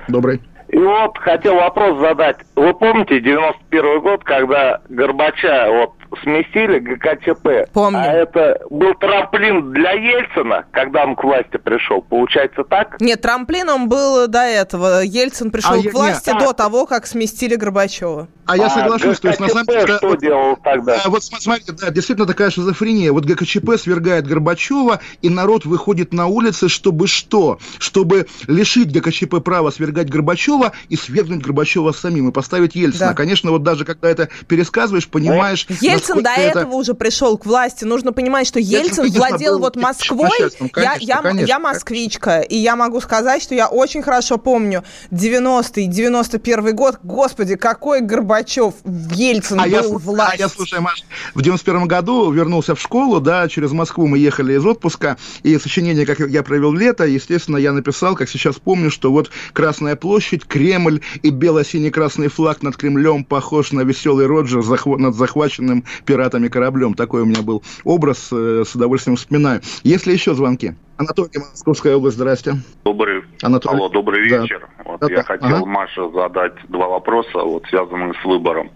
Speaker 2: Добрый.
Speaker 11: И вот хотел вопрос задать. Вы помните 91 год, когда Горбача вот сместили ГКЧП?
Speaker 3: Помню.
Speaker 11: А это был трамплин для Ельцина, когда он к власти пришел. Получается так?
Speaker 3: Нет, трамплином был до этого. Ельцин пришел а к власти нет, до а... того, как сместили Горбачева.
Speaker 2: А я соглашусь, а, то есть на самом
Speaker 11: деле... Что делал тогда?
Speaker 2: А, вот смотрите, да, действительно такая шизофрения. Вот ГКЧП свергает Горбачева, и народ выходит на улицы, чтобы что? Чтобы лишить ГКЧП права свергать Горбачева и свергнуть Горбачева самим, и поставить Ельцина. Да. Конечно, вот даже когда это пересказываешь, понимаешь...
Speaker 3: Ельцин до это... этого уже пришел к власти. Нужно понимать, что Ельцин, Ельцин владел вот Москвой. Конечно, я, я, я москвичка, и я могу сказать, что я очень хорошо помню 90-й, 91 год. Господи, какой Горбачев Горбачев, Ельцин
Speaker 2: а
Speaker 3: был власть. А
Speaker 2: я, слушай, Маш, в 91 году вернулся в школу, да, через Москву мы ехали из отпуска, и сочинение, как я провел лето, естественно, я написал, как сейчас помню, что вот Красная площадь, Кремль и бело-синий-красный флаг над Кремлем похож на веселый Роджер над захваченным пиратами кораблем. Такой у меня был образ, э, с удовольствием вспоминаю. Есть ли еще звонки? Анатолий, Московская область, здрасте.
Speaker 11: Добрый,
Speaker 2: Анатолий.
Speaker 11: Алло, добрый вечер. Да. Вот да, я да. хотел ага. Маше задать два вопроса, вот связанные с выбором.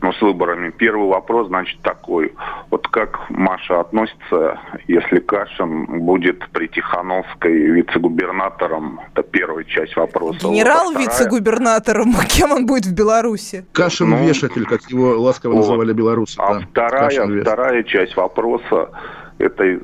Speaker 11: Ну, с выборами. Первый вопрос, значит, такой. Вот как Маша относится, если Кашин будет при Тихановской вице-губернатором? Это первая часть вопроса.
Speaker 3: Генерал вот, а вице-губернатором? Кем он будет в Беларуси?
Speaker 2: Кашин ну, вешатель, как его ласково вот. называли белорусы.
Speaker 11: А да. вторая, вторая часть вопроса, это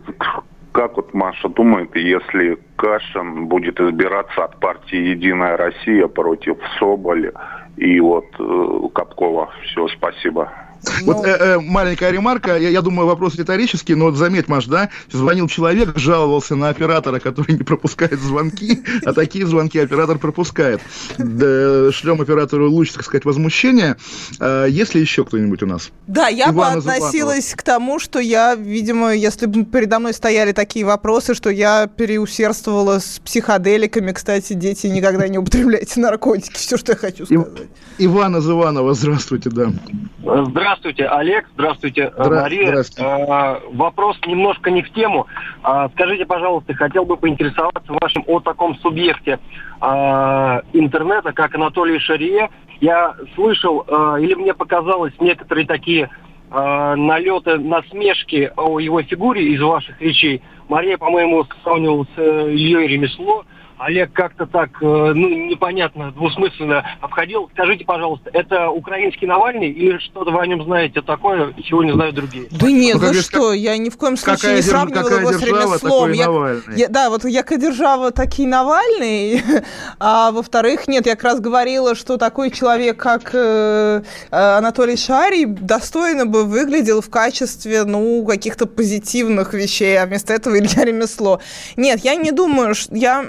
Speaker 11: как вот Маша думает, если Кашин будет избираться от партии «Единая Россия» против Соболя и вот э, Капкова? Все, спасибо.
Speaker 2: Вот ну. э, э, маленькая ремарка, я, я думаю, вопрос риторический, но вот заметь, Маш, да, звонил человек, жаловался на оператора, который не пропускает звонки, а такие звонки оператор пропускает. Да, шлем оператору луч, так сказать, возмущения. А, есть ли еще кто-нибудь у нас?
Speaker 3: Да, я Ивана бы относилась Зубанова. к тому, что я, видимо, если бы передо мной стояли такие вопросы, что я переусердствовала с психоделиками. Кстати, дети, никогда не употребляйте наркотики. Все, что я хочу сказать.
Speaker 2: Ивана Зыванова, здравствуйте, да.
Speaker 12: Здравствуйте. Здравствуйте, Олег. Здравствуйте, э, Здра- Мария. Здравствуйте. А, вопрос немножко не в тему. А, скажите, пожалуйста, хотел бы поинтересоваться вашим о таком субъекте а, интернета, как Анатолий Шарие. Я слышал, а, или мне показалось, некоторые такие а, налеты насмешки о его фигуре из ваших речей. Мария, по-моему, сравнивал с Ильей Ремесло. Олег как-то так, э, ну, непонятно, двусмысленно обходил. Скажите, пожалуйста, это украинский Навальный или что-то вы о нем знаете такое, чего не знают другие?
Speaker 3: Да нет, ну, вы что, я ни в коем случае не сравнивала его с ремеслом. Я, я, да, вот яко держава такие Навальный, а во-вторых, нет, я как раз говорила, что такой человек, как э, э, Анатолий Шарий, достойно бы выглядел в качестве, ну, каких-то позитивных вещей, а вместо этого Илья Ремесло. Нет, я не думаю, что я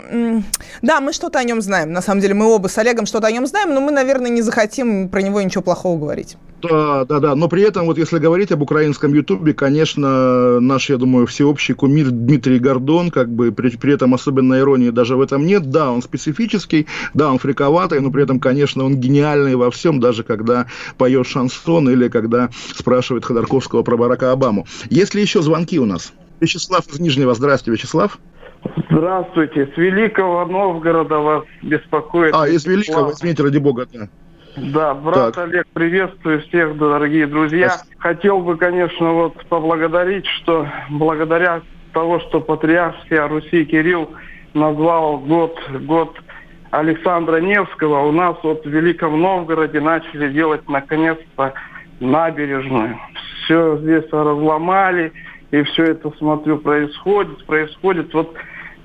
Speaker 3: да, мы что-то о нем знаем. На самом деле, мы оба с Олегом что-то о нем знаем, но мы, наверное, не захотим про него ничего плохого говорить.
Speaker 2: Да, да, да. Но при этом, вот если говорить об украинском Ютубе, конечно, наш, я думаю, всеобщий кумир Дмитрий Гордон, как бы при, при этом особенной иронии даже в этом нет. Да, он специфический, да, он фриковатый, но при этом, конечно, он гениальный во всем, даже когда поет шансон или когда спрашивает Ходорковского про Барака Обаму. Есть ли еще звонки у нас? Вячеслав из Нижнего. Здравствуйте, Вячеслав.
Speaker 13: Здравствуйте. С Великого Новгорода вас беспокоит.
Speaker 2: А, из Великого, извините, ради бога, да.
Speaker 13: Да, брат так. Олег, приветствую всех, дорогие друзья. Спасибо. Хотел бы, конечно, вот поблагодарить, что благодаря того, что патриарх всея Руси Кирилл назвал год, год Александра Невского, у нас вот в Великом Новгороде начали делать наконец-то набережную. Все здесь разломали, и все это, смотрю, происходит, происходит. Вот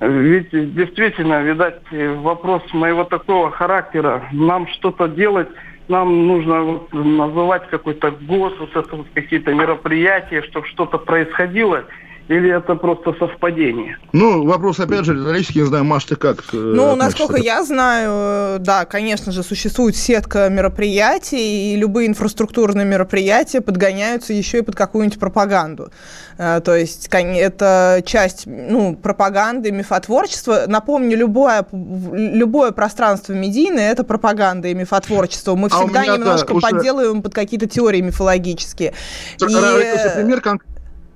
Speaker 13: ведь действительно, видать, вопрос моего такого характера, нам что-то делать, нам нужно вот называть какой-то гос, вот это вот какие-то мероприятия, чтобы что-то происходило, или это просто совпадение?
Speaker 2: Ну, вопрос, опять же, риторический, не знаю, Маш, ты как
Speaker 3: э, Ну, насколько я знаю, да, конечно же, существует сетка мероприятий, и любые инфраструктурные мероприятия подгоняются еще и под какую-нибудь пропаганду. Э, то есть это часть ну, пропаганды, мифотворчества. Напомню, любое, любое пространство медийное – это пропаганда и мифотворчество. Мы а всегда немножко да, подделываем под какие-то теории мифологические.
Speaker 2: И... Пример конкретно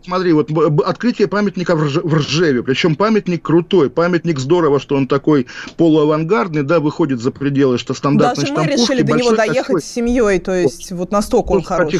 Speaker 2: смотри, вот открытие памятника в, Рж, в Ржеве, причем памятник крутой, памятник здорово, что он такой полуавангардный, да, выходит за пределы, что стандартной
Speaker 3: Даже мы решили до него доехать красивый. с семьей, то есть вот настолько он хороший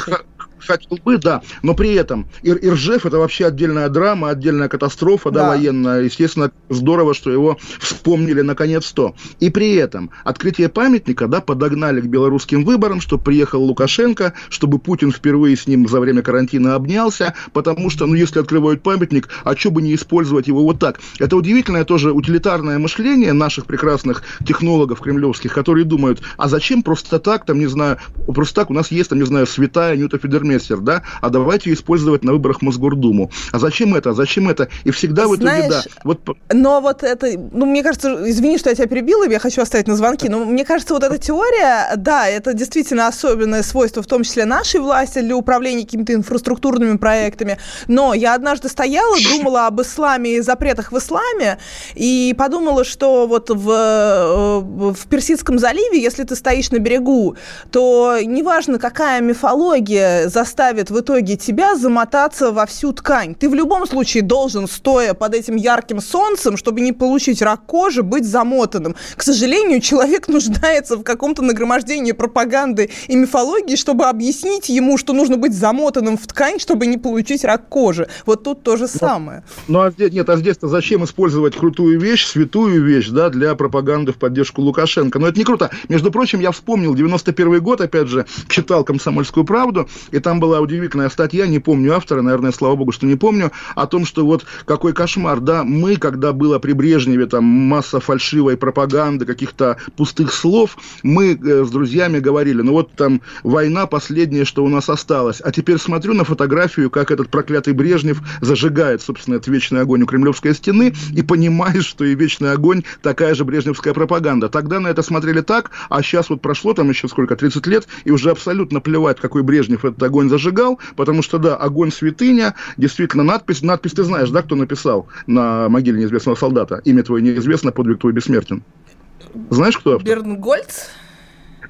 Speaker 2: хотел бы, да, но при этом Ир Иржев это вообще отдельная драма, отдельная катастрофа, да. да, военная. Естественно, здорово, что его вспомнили наконец-то. И при этом открытие памятника, да, подогнали к белорусским выборам, чтобы приехал Лукашенко, чтобы Путин впервые с ним за время карантина обнялся, потому что, ну, если открывают памятник, а что бы не использовать его вот так? Это удивительное тоже утилитарное мышление наших прекрасных технологов кремлевских, которые думают, а зачем просто так, там, не знаю, просто так у нас есть, там, не знаю, святая Ньюта Федермер бургомистр, да, а давайте использовать на выборах Мосгордуму. А зачем это? Зачем это? И всегда в итоге, Знаешь, да.
Speaker 3: Вот... Но вот это, ну, мне кажется, извини, что я тебя перебила, я хочу оставить на звонки, но мне кажется, вот эта теория, да, это действительно особенное свойство, в том числе нашей власти для управления какими-то инфраструктурными проектами. Но я однажды стояла, думала об исламе и запретах в исламе, и подумала, что вот в, э, в Персидском заливе, если ты стоишь на берегу, то неважно, какая мифология заставит в итоге тебя замотаться во всю ткань. Ты в любом случае должен, стоя под этим ярким солнцем, чтобы не получить рак кожи, быть замотанным. К сожалению, человек нуждается в каком-то нагромождении пропаганды и мифологии, чтобы объяснить ему, что нужно быть замотанным в ткань, чтобы не получить рак кожи. Вот тут то же самое.
Speaker 2: Ну, а здесь, нет, а здесь-то зачем использовать крутую вещь, святую вещь, да, для пропаганды в поддержку Лукашенко? Но это не круто. Между прочим, я вспомнил 91 год, опять же, читал «Комсомольскую правду», и там была удивительная статья, не помню автора, наверное, слава богу, что не помню, о том, что вот какой кошмар, да, мы, когда было при Брежневе там масса фальшивой пропаганды, каких-то пустых слов, мы э, с друзьями говорили, ну вот там война последняя, что у нас осталось. А теперь смотрю на фотографию, как этот проклятый Брежнев зажигает, собственно, этот вечный огонь у Кремлевской стены, и понимаешь, что и вечный огонь такая же брежневская пропаганда. Тогда на это смотрели так, а сейчас вот прошло там еще сколько, 30 лет, и уже абсолютно плевать, какой Брежнев этот огонь зажигает, зажигал, потому что, да, огонь святыня, действительно, надпись, надпись ты знаешь, да, кто написал на могиле неизвестного солдата? Имя твое неизвестно, подвиг твой бессмертен. Знаешь, кто автор?
Speaker 3: Бернгольц?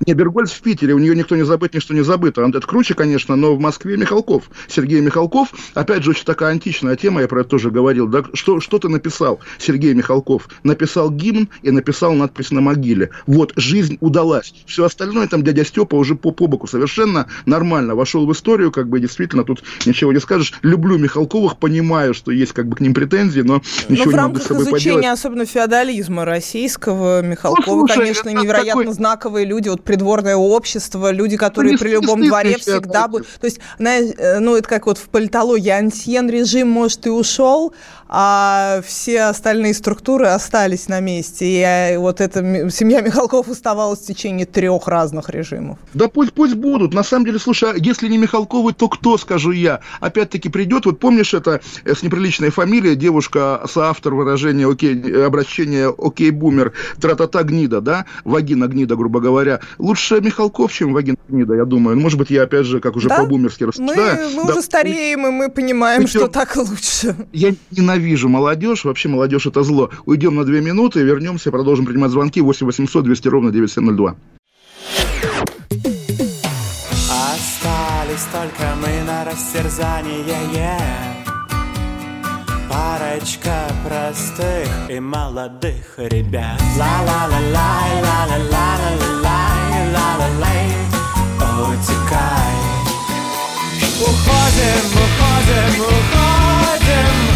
Speaker 2: Не, Бергольц в Питере, у нее никто не забыт, ничто не забыто. Это круче, конечно, но в Москве Михалков. Сергей Михалков, опять же, очень такая античная тема, я про это тоже говорил. Да? Что, что ты написал, Сергей Михалков? Написал гимн и написал надпись на могиле. Вот, жизнь удалась. Все остальное, там дядя Степа уже по, по боку совершенно нормально вошел в историю, как бы действительно тут ничего не скажешь. Люблю Михалковых, понимаю, что есть как бы к ним претензии, но ничего но не могу с собой
Speaker 3: изучения, поделать. особенно феодализма российского, Михалкова, ну, слушай, конечно, невероятно такой... знаковые люди. Вот придворное общество, люди, которые ну, при любом дворе всегда будут... То есть, э, ну, это как вот в политологии, антиен режим, может, и ушел, а все остальные структуры остались на месте. И вот эта семья Михалков оставалась в течение трех разных режимов.
Speaker 2: Да пусть, пусть будут. На самом деле, слушай, а если не Михалковы, то кто, скажу я? Опять-таки придет, вот помнишь это э, с неприличной фамилией, девушка, соавтор выражения окей, обращения окей, бумер, тра-та-та гнида, да, вагина гнида, грубо говоря. Лучше Михалков, чем вагина гнида, я думаю. Может быть, я опять же, как уже да? по-бумерски
Speaker 3: рассуждаю. Мы, мы да. уже стареем, и мы понимаем, Причем, что так лучше.
Speaker 2: Я не ненавижу молодежь, вообще молодежь это зло. Уйдем на две минуты, вернемся, продолжим принимать звонки 8 800 200 ровно 9702. Остались только мы на растерзание. Парочка простых и молодых ребят. Ла-ла-ла-лай, ла-ла-ла-ла-лай, ла-ла-лай, утекай. Уходим, уходим, уходим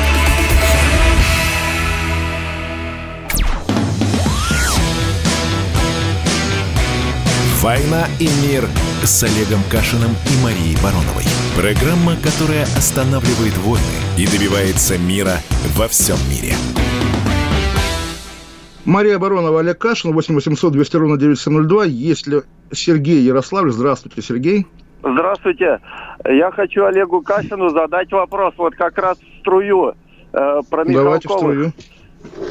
Speaker 1: «Война и мир» с Олегом Кашиным и Марией Бароновой. Программа, которая останавливает войны и добивается мира во всем мире.
Speaker 2: Мария Баронова, Олег Кашин, 8 800 200 ровно 9702. Есть ли Сергей Ярославль? Здравствуйте, Сергей.
Speaker 14: Здравствуйте. Я хочу Олегу Кашину задать вопрос. Вот как раз в струю э, про
Speaker 2: Давайте в струю.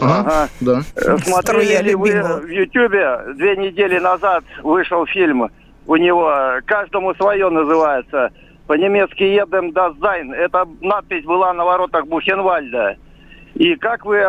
Speaker 14: Ага,
Speaker 2: да.
Speaker 14: Э, смотрели ли вы в Ютьюбе, две недели назад вышел фильм, у него «Каждому свое» называется, по-немецки «Едем das Sein». Эта надпись была на воротах Бухенвальда. И как вы,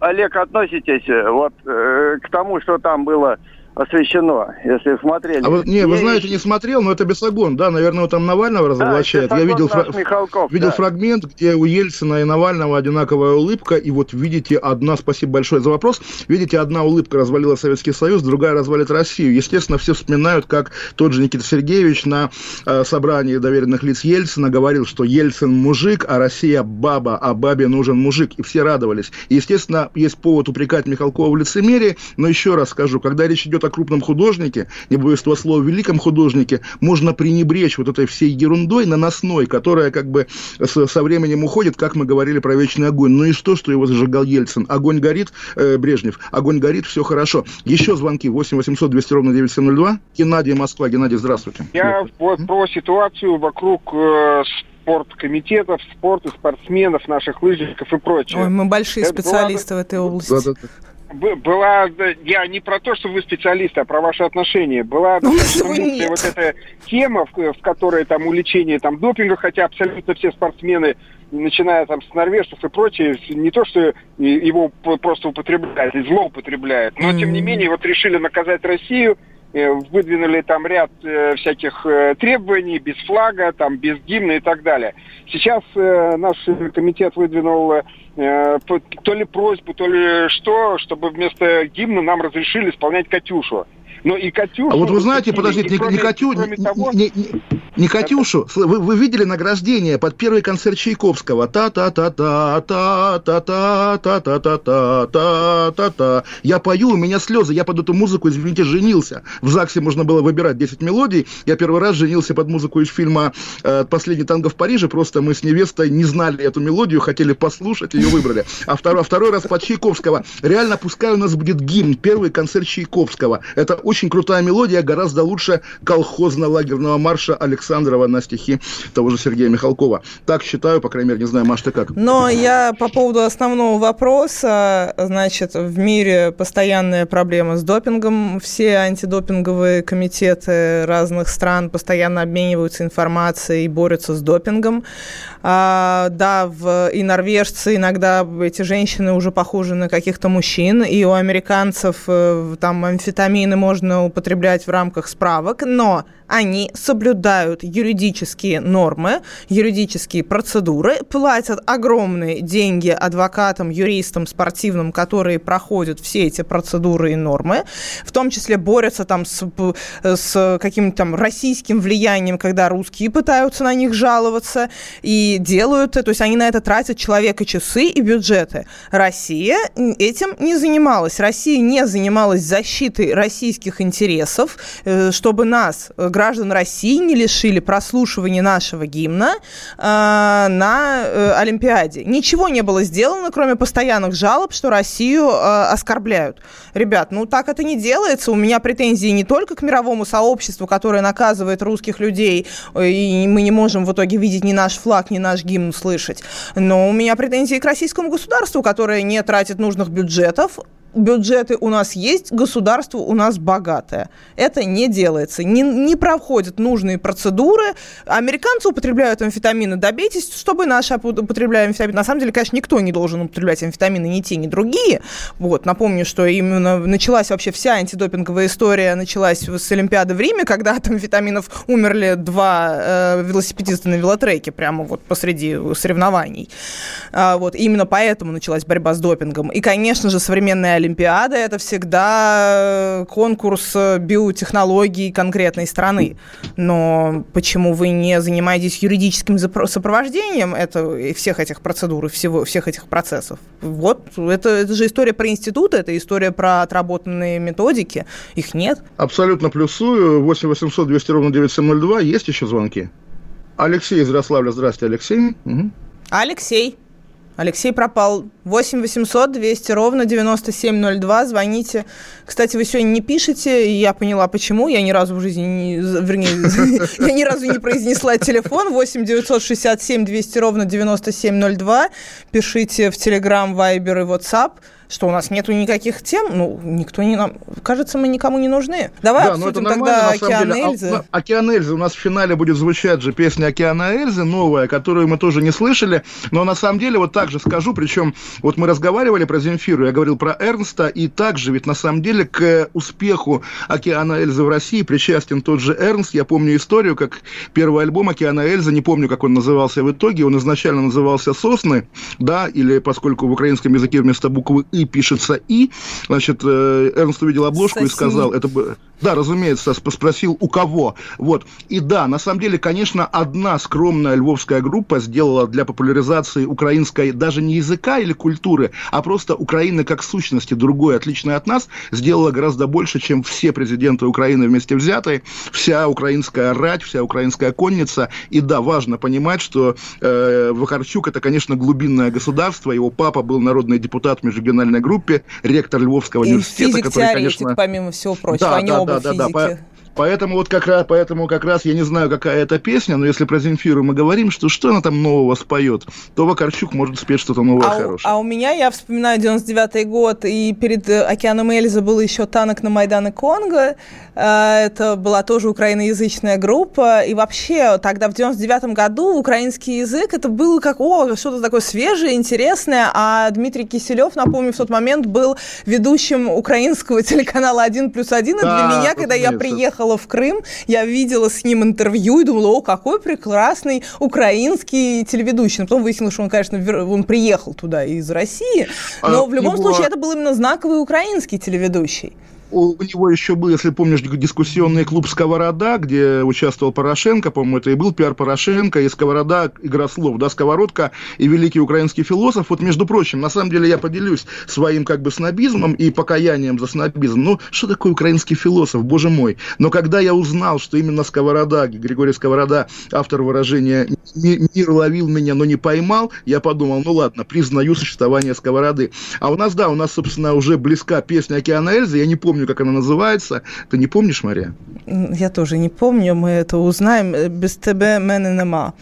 Speaker 14: Олег, относитесь э, вот э, к тому, что там было освещено, если смотрели.
Speaker 2: А вы, не, вы знаете, не смотрел, но это Бесогон, да, наверное, его там Навального разоблачает.
Speaker 14: Да,
Speaker 2: Я видел,
Speaker 14: фра- Михалков,
Speaker 2: видел
Speaker 14: да.
Speaker 2: фрагмент, где у Ельцина и Навального одинаковая улыбка, и вот видите, одна, спасибо большое за вопрос, видите, одна улыбка развалила Советский Союз, другая развалит Россию. Естественно, все вспоминают, как тот же Никита Сергеевич на э, собрании доверенных лиц Ельцина говорил, что Ельцин мужик, а Россия баба, а бабе нужен мужик, и все радовались. И, естественно, есть повод упрекать Михалкова в лицемерии, но еще раз скажу, когда речь идет о крупном художнике, не боюсь этого слова, великом художнике, можно пренебречь вот этой всей ерундой наносной, которая как бы со временем уходит, как мы говорили про вечный огонь. Ну и что, что его зажигал Ельцин? Огонь горит, э, Брежнев, огонь горит, все хорошо. Еще звонки 8 800 200 ровно 9702. Геннадий, Москва. Геннадий, здравствуйте.
Speaker 15: Я вот про ситуацию вокруг э, спорткомитетов, спорта, спортсменов, наших лыжников и прочее.
Speaker 3: Ой, мы большие
Speaker 15: Это
Speaker 3: специалисты
Speaker 15: была-
Speaker 3: в этой области.
Speaker 2: Да-да-да.
Speaker 15: Б- была, я не про то, что вы специалисты, а про ваши отношения. Была
Speaker 3: нет.
Speaker 15: вот эта тема, в, в которой там уличение там допинга, хотя абсолютно все спортсмены, начиная там с норвежцев и прочее, не то, что его просто употребляют, и злоупотребляют, но тем не менее вот решили наказать Россию, выдвинули там ряд э, всяких э, требований без флага, там без гимна и так далее. Сейчас э, наш комитет выдвинул э, то ли просьбу, то ли что, чтобы вместо гимна нам разрешили исполнять «Катюшу». Но и «Катюшу...»
Speaker 2: А вот вы знаете, подождите,
Speaker 15: и
Speaker 2: не,
Speaker 15: кроме-
Speaker 2: не Катю,
Speaker 15: кроме
Speaker 2: не,
Speaker 15: того-
Speaker 2: не- не- не Катюшу, вы, вы видели награждение под первый концерт Чайковского? Та-та-та-та-та-та-та-та-та-та-та-та. Я пою, у меня слезы, я под эту музыку, извините, женился. В ЗАГСе можно было выбирать 10 мелодий. Я первый раз женился под музыку из фильма э, «Последний танго в Париже». Просто мы с невестой не знали эту мелодию, хотели послушать, ее выбрали. А второй, второй раз под Чайковского. Реально, пускай у нас будет гимн, первый концерт Чайковского. Это очень крутая мелодия, гораздо лучше колхозно-лагерного марша Александрова на стихи того же Сергея Михалкова. Так считаю, по крайней мере, не знаю, Маш, ты как?
Speaker 3: Но я по поводу основного вопроса, значит, в мире постоянная проблема с допингом. Все антидопинговые комитеты разных стран постоянно обмениваются информацией и борются с допингом. А, да, в, и норвежцы иногда эти женщины уже похожи на каких-то мужчин, и у американцев э, там амфетамины можно употреблять в рамках справок, но они соблюдают юридические нормы, юридические процедуры, платят огромные деньги адвокатам, юристам, спортивным, которые проходят все эти процедуры и нормы, в том числе борются там с, с каким-то там российским влиянием, когда русские пытаются на них жаловаться, и делают это, то есть они на это тратят человека часы и бюджеты. Россия этим не занималась. Россия не занималась защитой российских интересов, э, чтобы нас, э, граждан России, не лишили прослушивания нашего гимна э, на Олимпиаде. Ничего не было сделано, кроме постоянных жалоб, что Россию оскорбляют. Ребят, ну так это не делается. У меня претензии не только к мировому сообществу, которое наказывает русских людей, и мы не можем в итоге видеть ни наш флаг, ни наш гимн слышать, но у меня претензии к российскому государству, которое не тратит нужных бюджетов, бюджеты у нас есть, государство у нас богатое. Это не делается, не, не проходят нужные процедуры. Американцы употребляют амфетамины, добейтесь, чтобы наши употребляли амфетамины. На самом деле, конечно, никто не должен употреблять амфетамины, ни те, ни другие. Вот, напомню, что именно началась вообще вся антидопинговая история, началась с Олимпиады в Риме, когда от амфетаминов умерли два э, велосипедиста на велотреке прямо вот посреди соревнований. А, вот, именно поэтому началась борьба с допингом. И, конечно же, современная Олимпиада – это всегда конкурс биотехнологий конкретной страны. Но почему вы не занимаетесь юридическим сопровождением это, всех этих процедур и всего, всех этих процессов? Вот, это, это же история про институты, это история про отработанные методики. Их нет.
Speaker 2: Абсолютно плюсую. 8 800 200 ровно 9702. Есть еще звонки? Алексей из Ярославля. Здравствуйте, Алексей. Угу.
Speaker 3: Алексей. Алексей пропал. 8 800 200 ровно 9702. Звоните. Кстати, вы сегодня не пишете, и я поняла, почему. Я ни разу в жизни, не, вернее, я ни разу не произнесла телефон. 8 967 200 ровно 9702. Пишите в Telegram, Viber и WhatsApp что у нас нету никаких тем, ну, никто не нам... Кажется, мы никому не нужны. Давай да, обсудим тогда «Океан Эльзы». А,
Speaker 2: «Океан Эльзы» у нас в финале будет звучать же песня «Океана Эльзы», новая, которую мы тоже не слышали, но на самом деле вот так же скажу, причем вот мы разговаривали про Земфиру, я говорил про Эрнста, и также ведь на самом деле к успеху «Океана Эльзы» в России причастен тот же Эрнст. Я помню историю, как первый альбом «Океана Эльзы», не помню, как он назывался в итоге, он изначально назывался «Сосны», да, или поскольку в украинском языке вместо буквы «и» пишется «и». Значит, э, Эрнст увидел обложку Сосни. и сказал, это бы... Да, разумеется, спросил, у кого. Вот. И да, на самом деле, конечно, одна скромная львовская группа сделала для популяризации украинской даже не языка или культуры, а просто Украины как сущности, другой, отличной от нас, сделала гораздо больше, чем все президенты Украины вместе взятые, вся украинская рать, вся украинская конница. И да, важно понимать, что э, Вахарчук это, конечно, глубинное государство, его папа был народный депутат в межрегиональной группе, ректор Львовского
Speaker 3: и
Speaker 2: университета,
Speaker 3: который, конечно... помимо всего прочего,
Speaker 2: да,
Speaker 3: они
Speaker 2: да,
Speaker 3: оба
Speaker 2: да. Да, да, Поэтому вот как раз, поэтому как раз я не знаю, какая это песня, но если про Земфиру мы говорим, что что она там нового споет, то Вакарчук может спеть что-то новое
Speaker 3: а
Speaker 2: хорошее.
Speaker 3: У, а у меня, я вспоминаю 99-й год, и перед э, «Океаном Эльза» был еще «Танок на Майдан и Конго». Э, это была тоже украиноязычная группа. И вообще, тогда в 99-м году украинский язык, это было как, о, что-то такое свежее, интересное. А Дмитрий Киселев, напомню, в тот момент был ведущим украинского телеканала «Один плюс один». Да, и для меня, когда я приехала приехала в Крым, я видела с ним интервью и думала, о, какой прекрасный украинский телеведущий. Но потом выяснилось, что он, конечно, он приехал туда из России, но а, в любом случае это был именно знаковый украинский телеведущий
Speaker 2: у него еще был, если помнишь, дискуссионный клуб «Сковорода», где участвовал Порошенко, по-моему, это и был пиар Порошенко, и «Сковорода», игра слов, да, «Сковородка» и великий украинский философ. Вот, между прочим, на самом деле я поделюсь своим как бы снобизмом и покаянием за снобизм. Ну, что такое украинский философ, боже мой. Но когда я узнал, что именно «Сковорода», Григорий Сковорода, автор выражения «мир ловил меня, но не поймал», я подумал, ну ладно, признаю существование «Сковороды». А у нас, да, у нас, собственно, уже близка песня «Океана Эльзы», я не помню, помню, как она называется. Ты не помнишь, Мария?
Speaker 3: Я тоже не помню, мы это узнаем. Без тебя мене нема.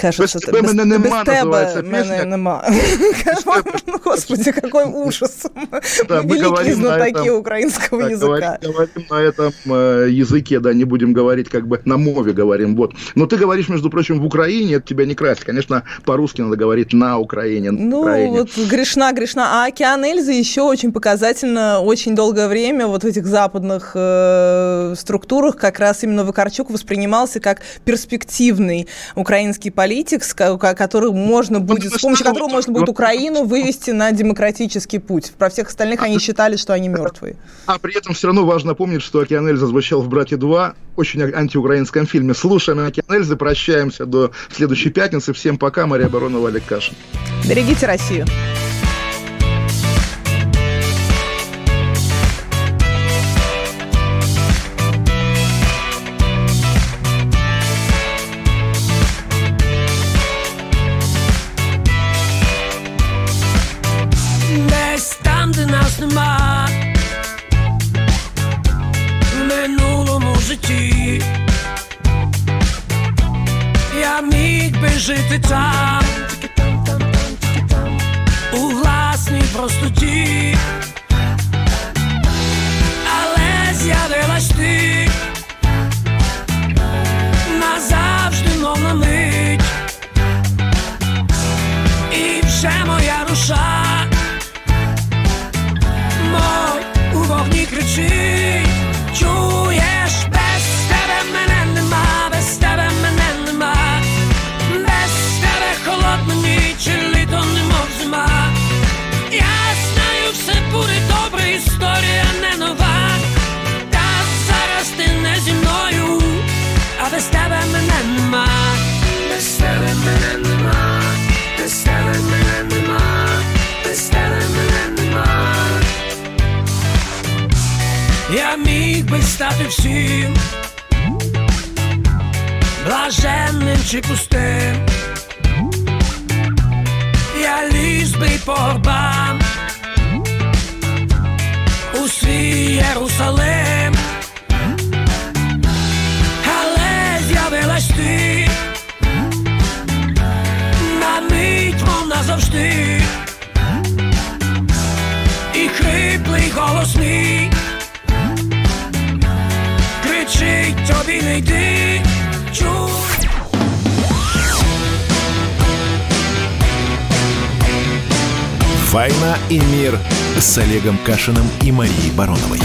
Speaker 2: Кажется, без, без, мене нема, без тебе мене
Speaker 3: нема. Господи, какой ужас. Да, мы великие знатоки украинского языка.
Speaker 2: Говорим на этом э, языке, да, не будем говорить как бы на мове говорим. Вот. Но ты говоришь, между прочим, в Украине, это тебя не красит. Конечно, по-русски надо говорить на Украине.
Speaker 3: Ну, вот грешна, грешна. А океан Эльзы еще очень показательно, очень долгое время вот в этих западных э, структурах как раз именно Вакарчук воспринимался как перспективный украинский политик, который можно будет, с помощью которого можно будет Украину вывести на демократический путь. Про всех остальных они считали, что они мертвые.
Speaker 2: А при этом все равно важно помнить, что Океан Эльза звучал в «Братья 2», очень антиукраинском фильме. Слушаем Океан Эльзы, прощаемся до следующей пятницы. Всем пока, Мария Баронова, Олег Кашин.
Speaker 3: Берегите Россию.
Speaker 16: Жити там. У власній простоті, але з'явилась ти. Назавжди, мов на мить, і вже моя душа, мов у вогні кричить, нема, мене нема, без тебе мене нема, без тебе мене нема. Я міг би стати всім, блаженним чи пустим. Я ліз би по горбам у свій Єрусалим. мить, мов назавжди, і хриплий голос мій кричить тобі не йди, чуй.
Speaker 1: «Война и мир» с Олегом Кашиным и Марией Бароновой.